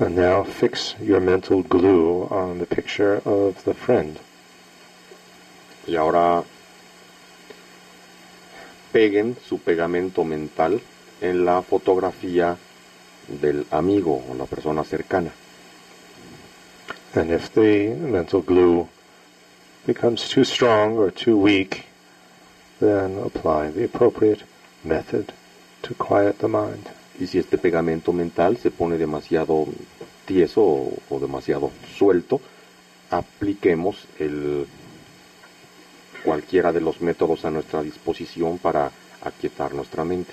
And now fix your mental glue on the picture of the friend. Y ahora peguen su pegamento mental en la fotografía del amigo o la persona cercana. And if the mental glue becomes too strong or too weak, then apply the appropriate method to quiet the mind. Y si este pegamento mental se pone demasiado tieso o, o demasiado suelto, apliquemos el, cualquiera de los métodos a nuestra disposición para aquietar nuestra mente.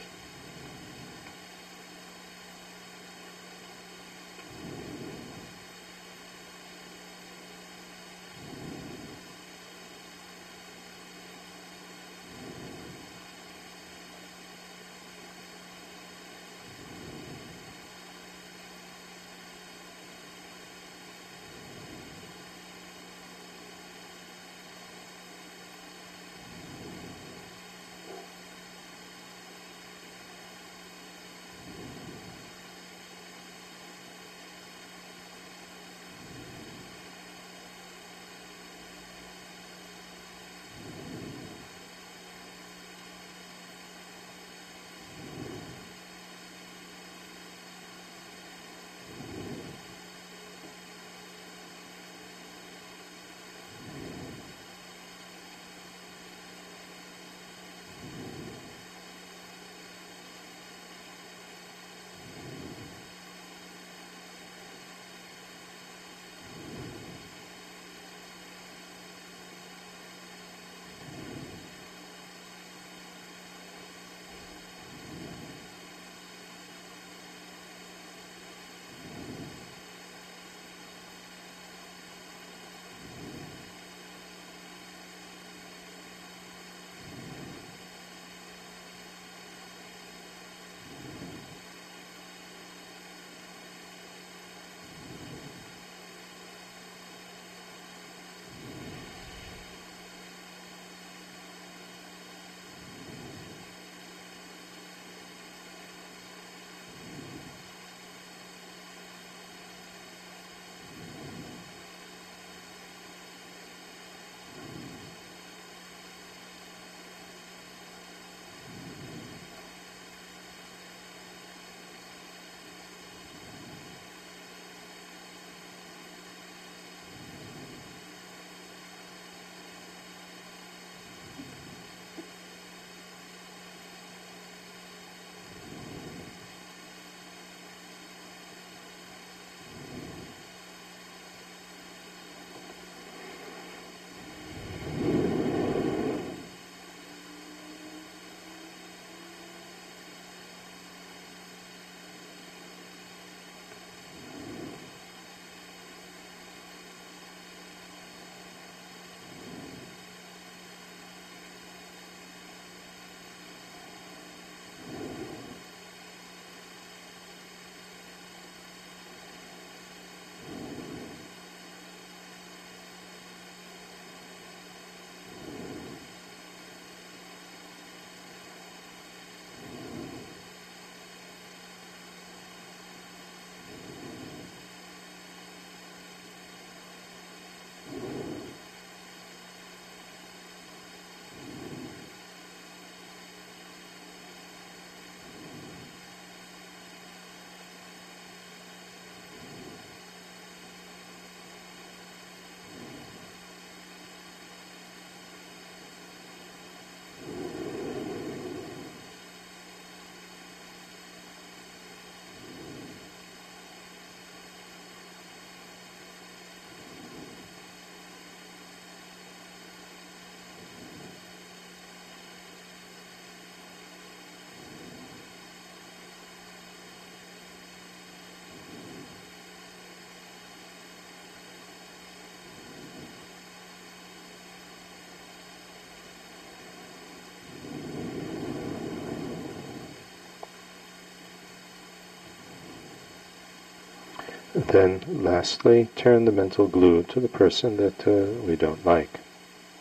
Then, lastly, turn the mental glue to the person that uh, we don't like.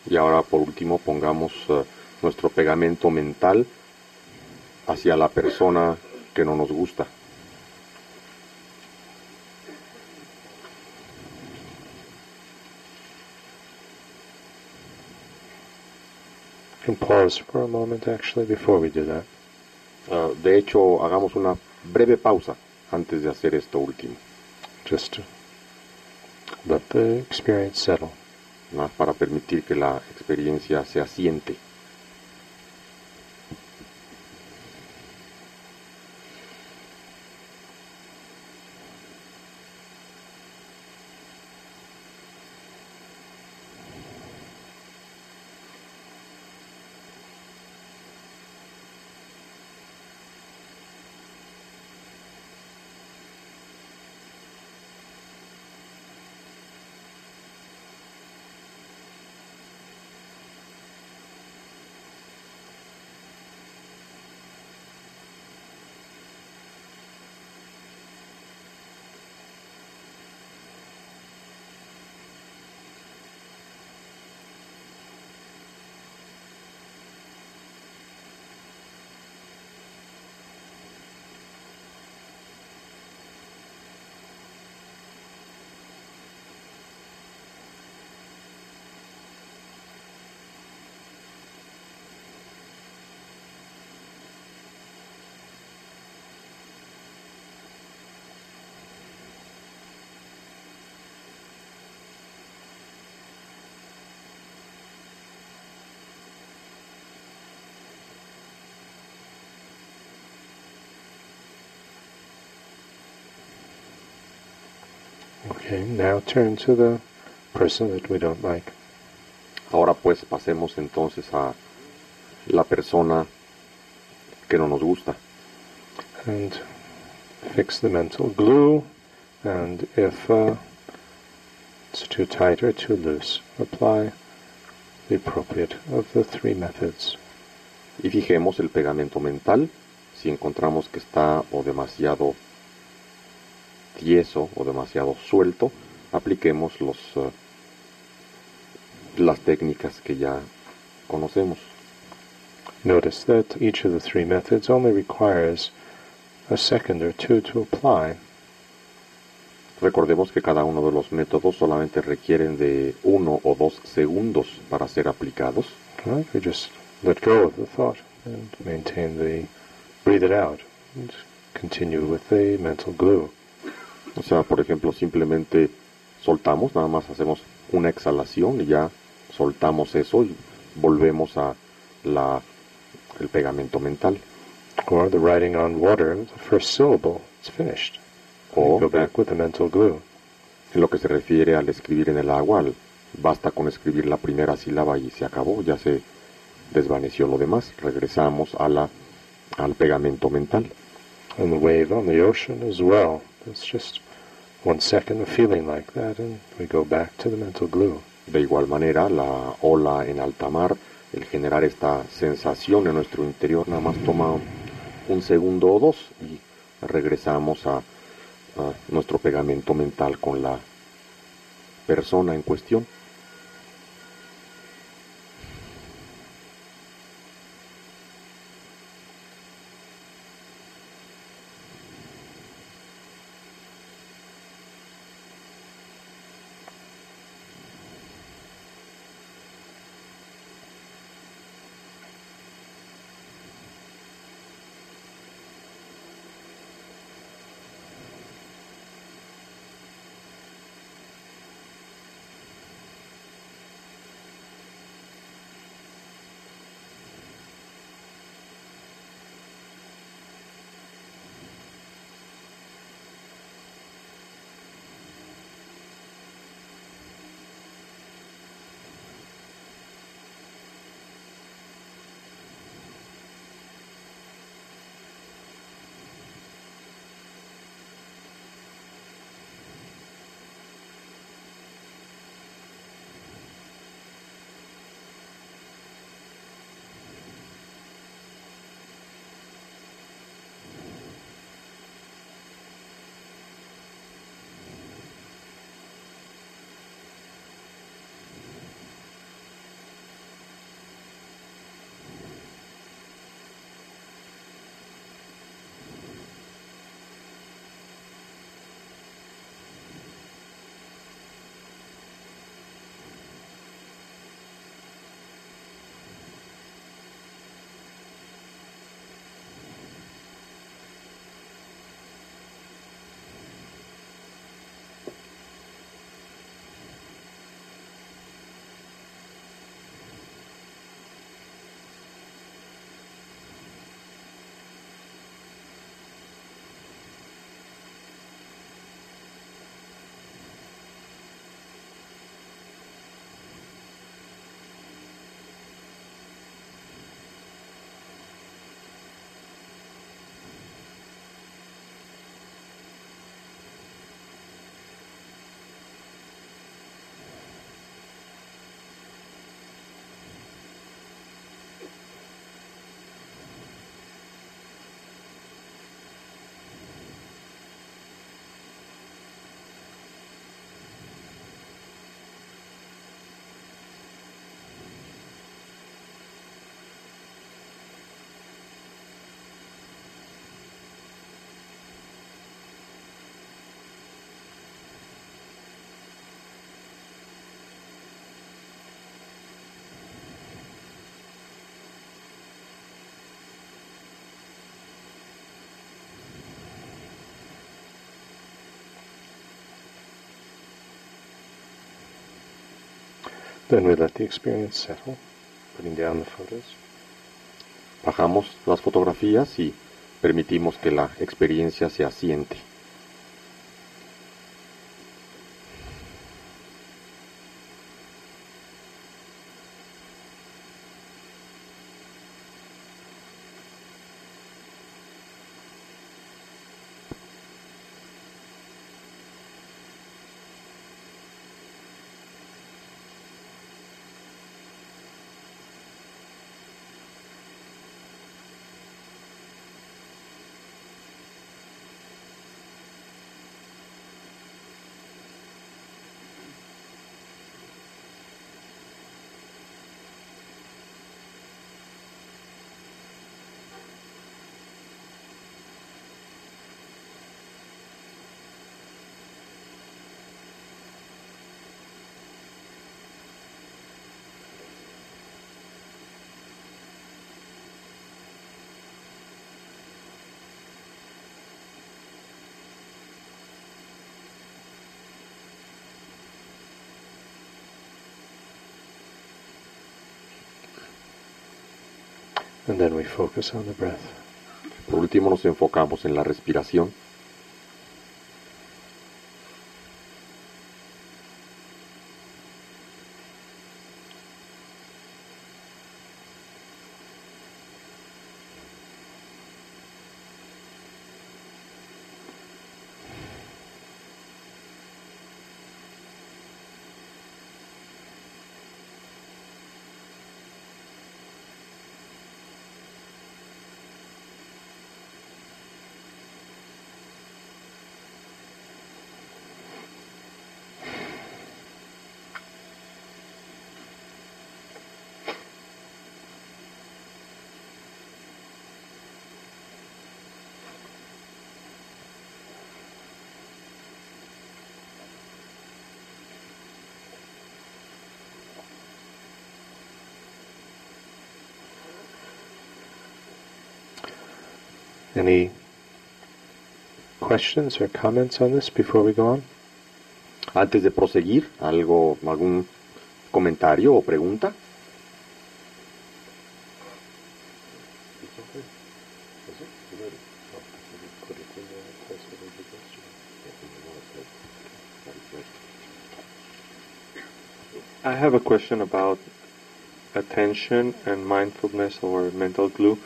Y ahora por último pongamos uh, nuestro pegamento mental hacia la persona que no nos gusta. Can pause for a moment actually before we do that. Uh, de hecho, hagamos una breve pausa antes de hacer esto último, Just to let the experience settle. más para permitir que la experiencia se asiente. Okay, now turn to the person that we don't like. Ahora pues pasemos entonces a la persona que no nos gusta. and fix the mental glue. And if uh, it's too tight or too loose, apply the appropriate of the three methods. Y fijemos el pegamento mental. Si encontramos que está o demasiado tieso o demasiado suelto, apliquemos los, eh, las técnicas que ya conocemos. Notice that each of the three methods only requires a second or two to apply. Recordemos que cada uno de los métodos solamente requieren de uno o dos segundos para ser aplicados. Right? We just let go of the thought and maintain the breathe it out and continue with the mental glue. O sea, por ejemplo, simplemente soltamos, nada más hacemos una exhalación y ya soltamos eso y volvemos a la, el pegamento mental. Or the writing on water, the first syllable, it's finished. O go back with the mental glue. en lo que se refiere al escribir en el agua, basta con escribir la primera sílaba y se acabó, ya se desvaneció lo demás. Regresamos a la, al pegamento mental. And the wave on the ocean as well. It's just one second of feeling like that, and we go back to the mental glue. De igual manera, la ola en alta mar, el generar esta sensación en nuestro interior, nada más toma un segundo o dos y regresamos a nuestro pegamento mental con la persona en cuestión. Then we let the experience settle, putting down the photos. Bajamos las fotografías y permitimos que la experiencia se asiente. Por último nos enfocamos en la respiración. Any questions or comments on this before we go on? Antes de proseguir, algo, algún comentario o pregunta. I have a question about attention and mindfulness or mental glue.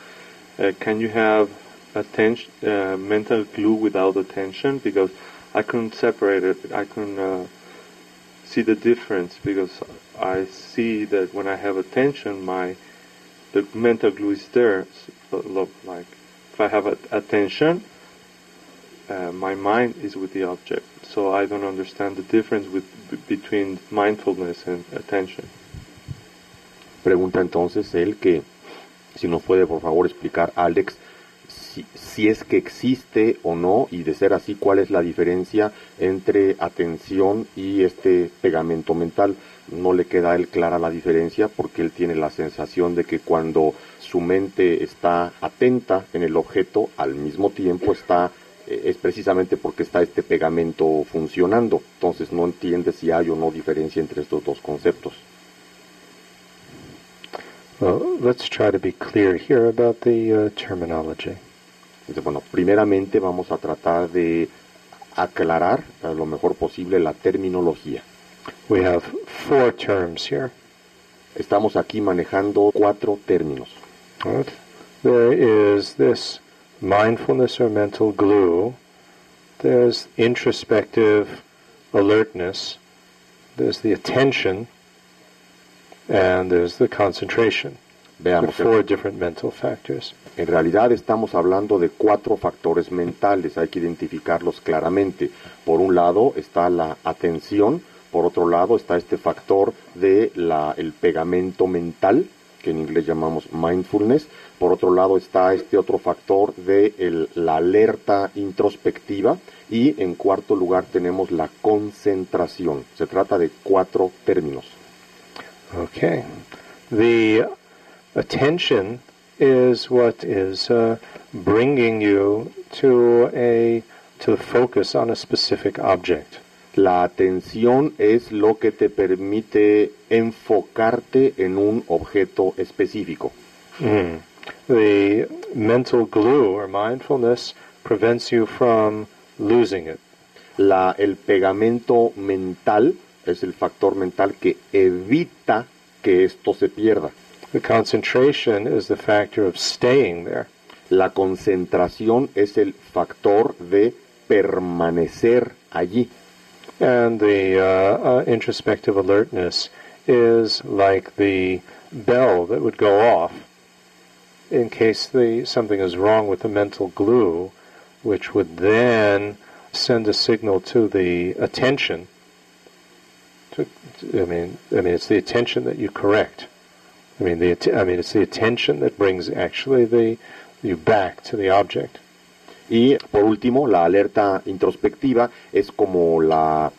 Uh, can you have attention, uh, mental glue without attention? Because I couldn't separate it. I couldn't uh, see the difference because I see that when I have attention, my the mental glue is there. So, look like if I have a, attention, uh, my mind is with the object. So I don't understand the difference with, between mindfulness and attention. Pregunta entonces él que si nos puede por favor explicar Alex si, si es que existe o no y de ser así cuál es la diferencia entre atención y este pegamento mental. No le queda a él clara la diferencia porque él tiene la sensación de que cuando su mente está atenta en el objeto al mismo tiempo está eh, es precisamente porque está este pegamento funcionando. Entonces no entiende si hay o no diferencia entre estos dos conceptos. Well, let's try to be clear here about the uh, terminology. Entonces, bueno, primeramente vamos a tratar de aclarar a lo mejor posible la terminología. We have four terms here. Estamos aquí manejando cuatro términos. Right? There is this mindfulness or mental glue. There's introspective alertness. There's the attention. And there's the concentration. Veamos, four different mental factors. en realidad estamos hablando de cuatro factores mentales, hay que identificarlos claramente. Por un lado está la atención, por otro lado está este factor de la, el pegamento mental, que en inglés llamamos mindfulness, por otro lado está este otro factor de el- la alerta introspectiva y en cuarto lugar tenemos la concentración. Se trata de cuatro términos. Okay. The attention is what is uh, bringing you to a to focus on a specific object. La atención es lo que te permite enfocarte en un objeto específico. Mm. The mental glue or mindfulness prevents you from losing it. La, el pegamento mental es el factor mental que evita que esto se pierda. The concentration is the factor of staying there. La concentración es el factor de permanecer allí. And the uh, uh, introspective alertness is like the bell that would go off in case the, something is wrong with the mental glue, which would then send a signal to the attention. To, I mean, I mean, it's the attention that you correct. I mean, it's the attention that brings actually the you back to the object. Y por último, la alerta introspectiva es como la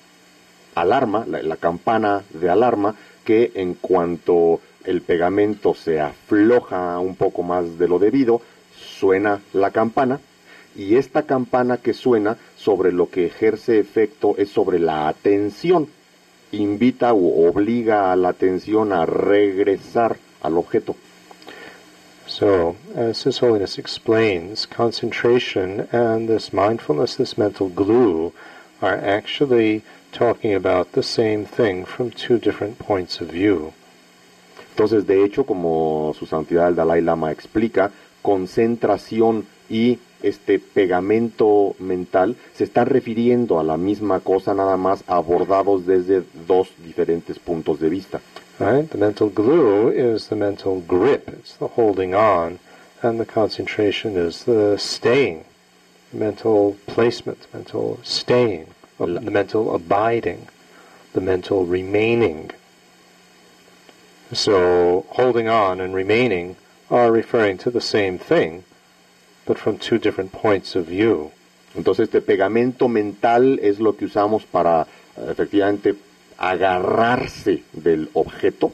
alarma, la, la campana de alarma, que en cuanto el pegamento se afloja un poco más de lo debido, suena la campana y esta campana que suena sobre lo que ejerce efecto es sobre la atención. Invita o obliga a la atención a regresar al objeto. So, as His Holiness explains, concentration and this mindfulness, this mental glue, are actually talking about the same thing from two different points of view. Entonces, de hecho, como su santidad el Dalai Lama explica, concentración y este pegamento mental se están refiriendo a la misma cosa, nada más abordados desde dos diferentes puntos de vista. Right? The mental glue is the mental grip, it's the holding on, and the concentration is the staying, mental placement, mental staying, the mental abiding, the mental remaining. So, holding on and remaining are referring to the same thing, but from two different points of view. Entonces, este pegamento mental es lo que usamos para eh, efectivamente agarrarse del objeto,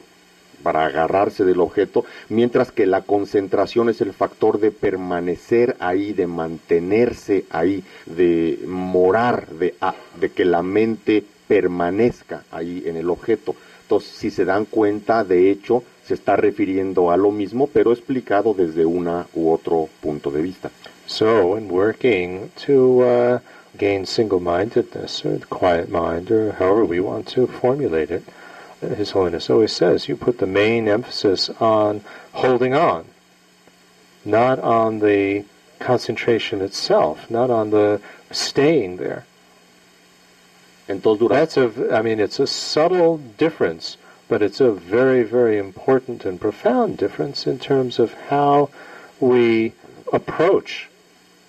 para agarrarse del objeto, mientras que la concentración es el factor de permanecer ahí, de mantenerse ahí, de morar, de, a- de que la mente permanezca ahí en el objeto. Entonces, si se dan cuenta, de hecho, se está refiriendo a lo mismo, pero explicado desde una u otro punto de vista. So, in working to uh, gain single mindedness or the quiet mind, or however we want to formulate it, His Holiness always says you put the main emphasis on holding on, not on the concentration itself, not on the staying there. That's a, I mean, it's a subtle difference, but it's a very, very important and profound difference in terms of how we approach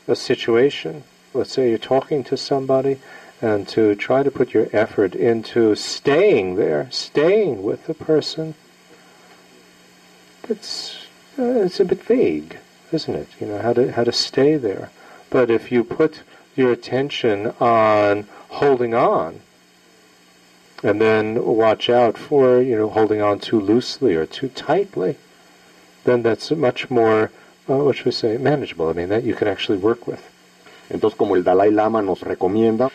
a situation. Let's say you're talking to somebody, and to try to put your effort into staying there, staying with the person. It's uh, it's a bit vague, isn't it? You know how to how to stay there. But if you put your attention on holding on, and then watch out for you know holding on too loosely or too tightly, then that's much more uh, what should we say manageable. I mean that you can actually work with. Entonces, como el Dalai Lama nos recomienda,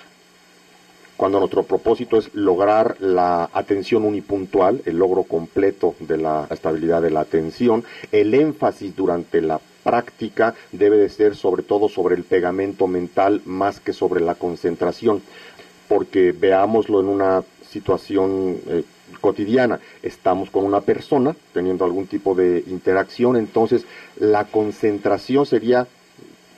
cuando nuestro propósito es lograr la atención unipuntual, el logro completo de la estabilidad de la atención, el énfasis durante la práctica debe de ser sobre todo sobre el pegamento mental más que sobre la concentración, porque veámoslo en una situación eh, cotidiana, estamos con una persona teniendo algún tipo de interacción, entonces la concentración sería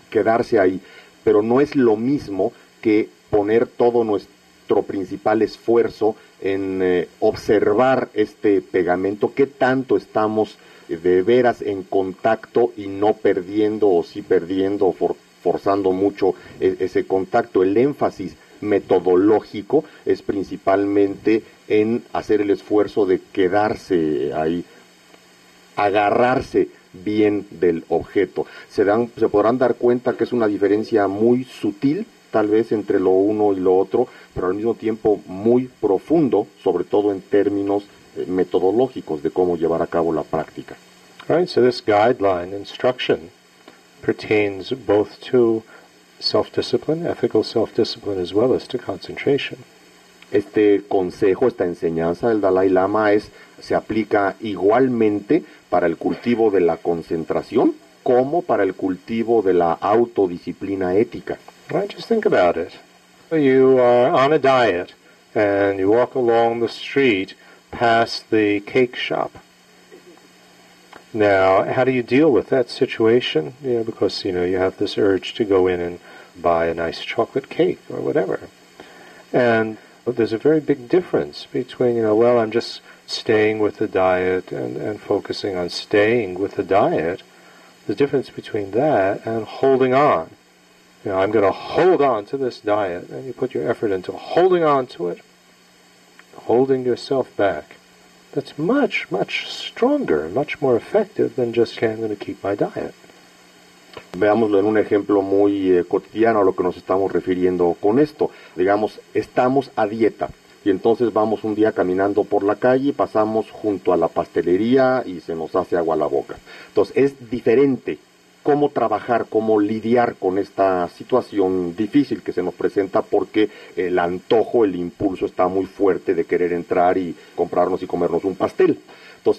quedarse ahí, pero no es lo mismo que poner todo nuestro principal esfuerzo en eh, observar este pegamento, qué tanto estamos de veras en contacto y no perdiendo o sí perdiendo o for- forzando mucho e- ese contacto. El énfasis metodológico es principalmente en hacer el esfuerzo de quedarse ahí, agarrarse bien del objeto. Se, dan, se podrán dar cuenta que es una diferencia muy sutil, tal vez entre lo uno y lo otro, pero al mismo tiempo muy profundo, sobre todo en términos eh, metodológicos de cómo llevar a cabo la práctica. Right, so this guideline instruction pertains both to self-discipline, ethical self-discipline, as well as to concentration. Este consejo, esta enseñanza del Dalai Lama es se aplica igualmente para el cultivo de la concentración como para el cultivo de la autodisciplina ética. Right? Just think about it. You are on a diet and you walk along the street past the cake shop. Now, how do you deal with that situation? Because you know you have this urge to go in and buy a nice chocolate cake or whatever, and there's a very big difference between you know, well, I'm just staying with the diet and, and focusing on staying with the diet. The difference between that and holding on. You know, I'm going to hold on to this diet, and you put your effort into holding on to it, holding yourself back. That's much, much stronger, much more effective than just, okay, I'm going to keep my diet. Veámoslo en un ejemplo muy eh, cotidiano a lo que nos estamos refiriendo con esto. Digamos, estamos a dieta y entonces vamos un día caminando por la calle, pasamos junto a la pastelería y se nos hace agua la boca. Entonces es diferente cómo trabajar, cómo lidiar con esta situación difícil que se nos presenta porque el antojo, el impulso está muy fuerte de querer entrar y comprarnos y comernos un pastel.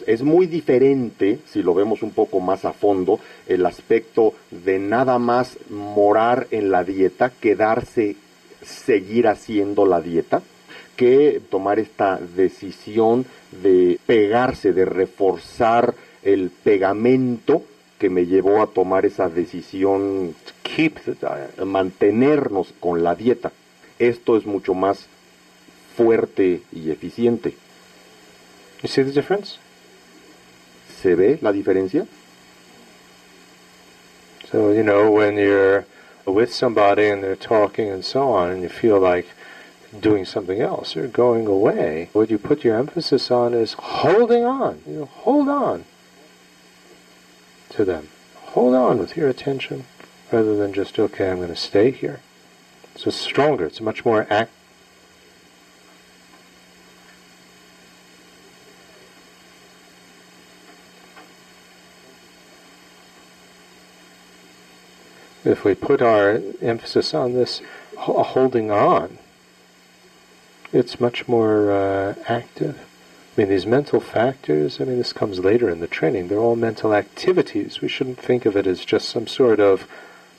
Es muy diferente, si lo vemos un poco más a fondo, el aspecto de nada más morar en la dieta, quedarse, seguir haciendo la dieta, que tomar esta decisión de pegarse, de reforzar el pegamento que me llevó a tomar esa decisión, keep mantenernos con la dieta. Esto es mucho más fuerte y eficiente. You see the difference? ¿Se ve la diferencia? So, you know, when you're with somebody and they're talking and so on, and you feel like doing something else or going away, what you put your emphasis on is holding on. You know, hold on to them. Hold on with your attention rather than just, okay, I'm going to stay here. So it's stronger. It's much more act. If we put our emphasis on this holding on, it's much more uh, active. I mean, these mental factors, I mean, this comes later in the training, they're all mental activities. We shouldn't think of it as just some sort of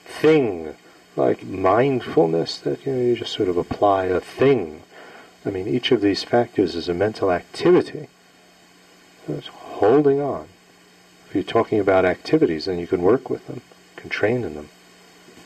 thing, like mindfulness, that you, know, you just sort of apply a thing. I mean, each of these factors is a mental activity. So it's holding on. If you're talking about activities, then you can work with them, can train in them.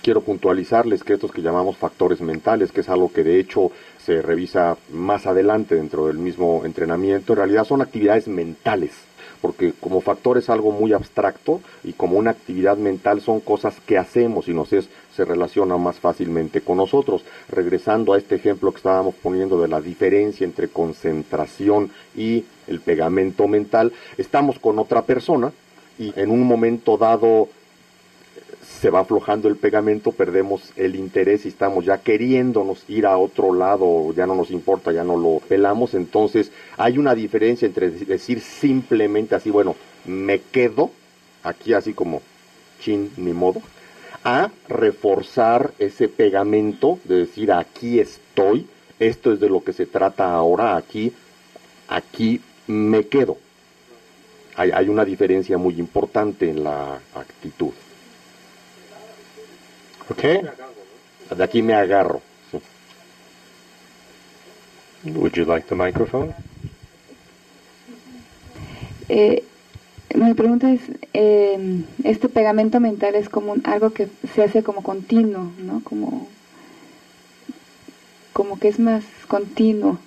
Quiero puntualizarles que estos que llamamos factores mentales, que es algo que de hecho se revisa más adelante dentro del mismo entrenamiento, en realidad son actividades mentales, porque como factor es algo muy abstracto y como una actividad mental son cosas que hacemos y nos es, se relaciona más fácilmente con nosotros. Regresando a este ejemplo que estábamos poniendo de la diferencia entre concentración y el pegamento mental, estamos con otra persona y en un momento dado se va aflojando el pegamento, perdemos el interés y estamos ya queriéndonos ir a otro lado, ya no nos importa, ya no lo pelamos, entonces hay una diferencia entre decir simplemente así, bueno, me quedo, aquí así como chin, ni modo, a reforzar ese pegamento, de decir aquí estoy, esto es de lo que se trata ahora, aquí, aquí me quedo. Hay, hay una diferencia muy importante en la actitud. Okay? De aquí me agarro. Would you like the microphone? Eh, mi pregunta es, eh, este pegamento mental es como un- algo que se hace como continuo, ¿no? Como, como que es más continuo.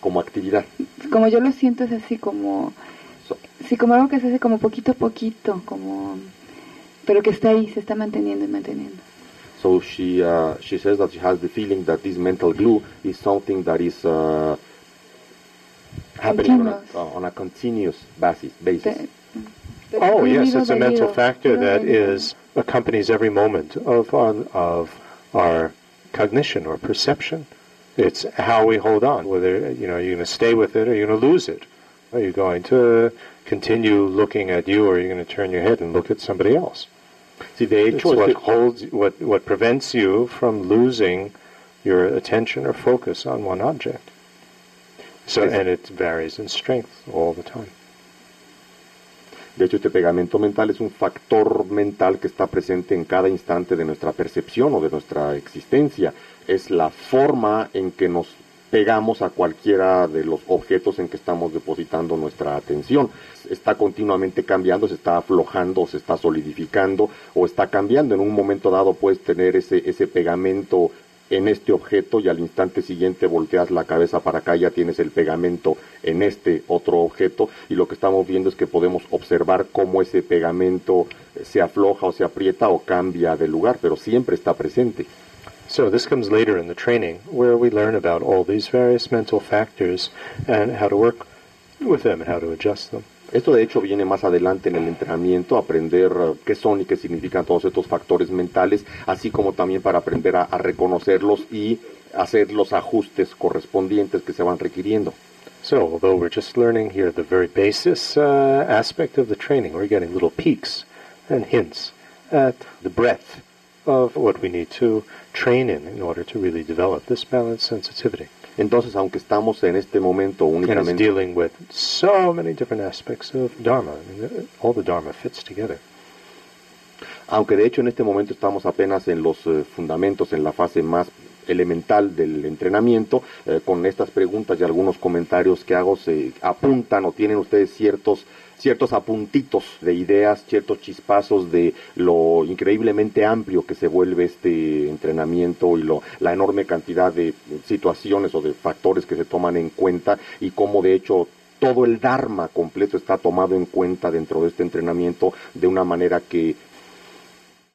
Como actividad. Como yo lo siento es así como, sí, como algo que se hace como poquito a poquito, como, pero que está ahí, se está manteniendo y manteniendo. So she uh, she says that she has the feeling that this mental glue is something that is uh, happening on a, Continuous. uh, on a continuous basis. basis. Oh, yes, it's a mental factor that is accompanies every moment of our, of our cognition or perception. It's how we hold on. Whether you know you're going to stay with it or you're going to lose it. Are you going to continue looking at you, or are you going to turn your head and look at somebody else? Sí, de It's hecho, what holds, what what prevents you from losing your attention or focus on one object. So, and it varies in strength all the time. De hecho, este pegamento mental es un factor mental que está presente en cada instante de nuestra percepción o de nuestra existencia. Es la forma en que nos pegamos a cualquiera de los objetos en que estamos depositando nuestra atención. Está continuamente cambiando, se está aflojando, se está solidificando o está cambiando. En un momento dado puedes tener ese, ese pegamento en este objeto y al instante siguiente volteas la cabeza para acá, ya tienes el pegamento en este otro objeto y lo que estamos viendo es que podemos observar cómo ese pegamento se afloja o se aprieta o cambia de lugar, pero siempre está presente. So this comes later in the training, where we learn about all these various mental factors and how to work with them and how to adjust them. Esto de hecho viene más adelante en el entrenamiento, aprender eh, qué son y qué significan todos estos factores mentales, así como también para aprender a, a reconocerlos y hacer los ajustes correspondientes que se van requiriendo. So, although we're just learning here the very basis uh, aspect of the training, we're getting little peaks and hints at the breadth of what we need to train in in order to really develop this balanced sensitivity. Entonces, aunque estamos en este momento And únicamente dealing with so many different aspects of Dharma. I mean, all the Dharma fits together. aunque de hecho en este momento estamos apenas en los eh, fundamentos, en la fase más elemental del entrenamiento, eh, con estas preguntas y algunos comentarios que hago se apuntan o tienen ustedes ciertos ciertos apuntitos de ideas, ciertos chispazos de lo increíblemente amplio que se vuelve este entrenamiento y lo, la enorme cantidad de situaciones o de factores que se toman en cuenta y cómo de hecho todo el Dharma completo está tomado en cuenta dentro de este entrenamiento de una manera que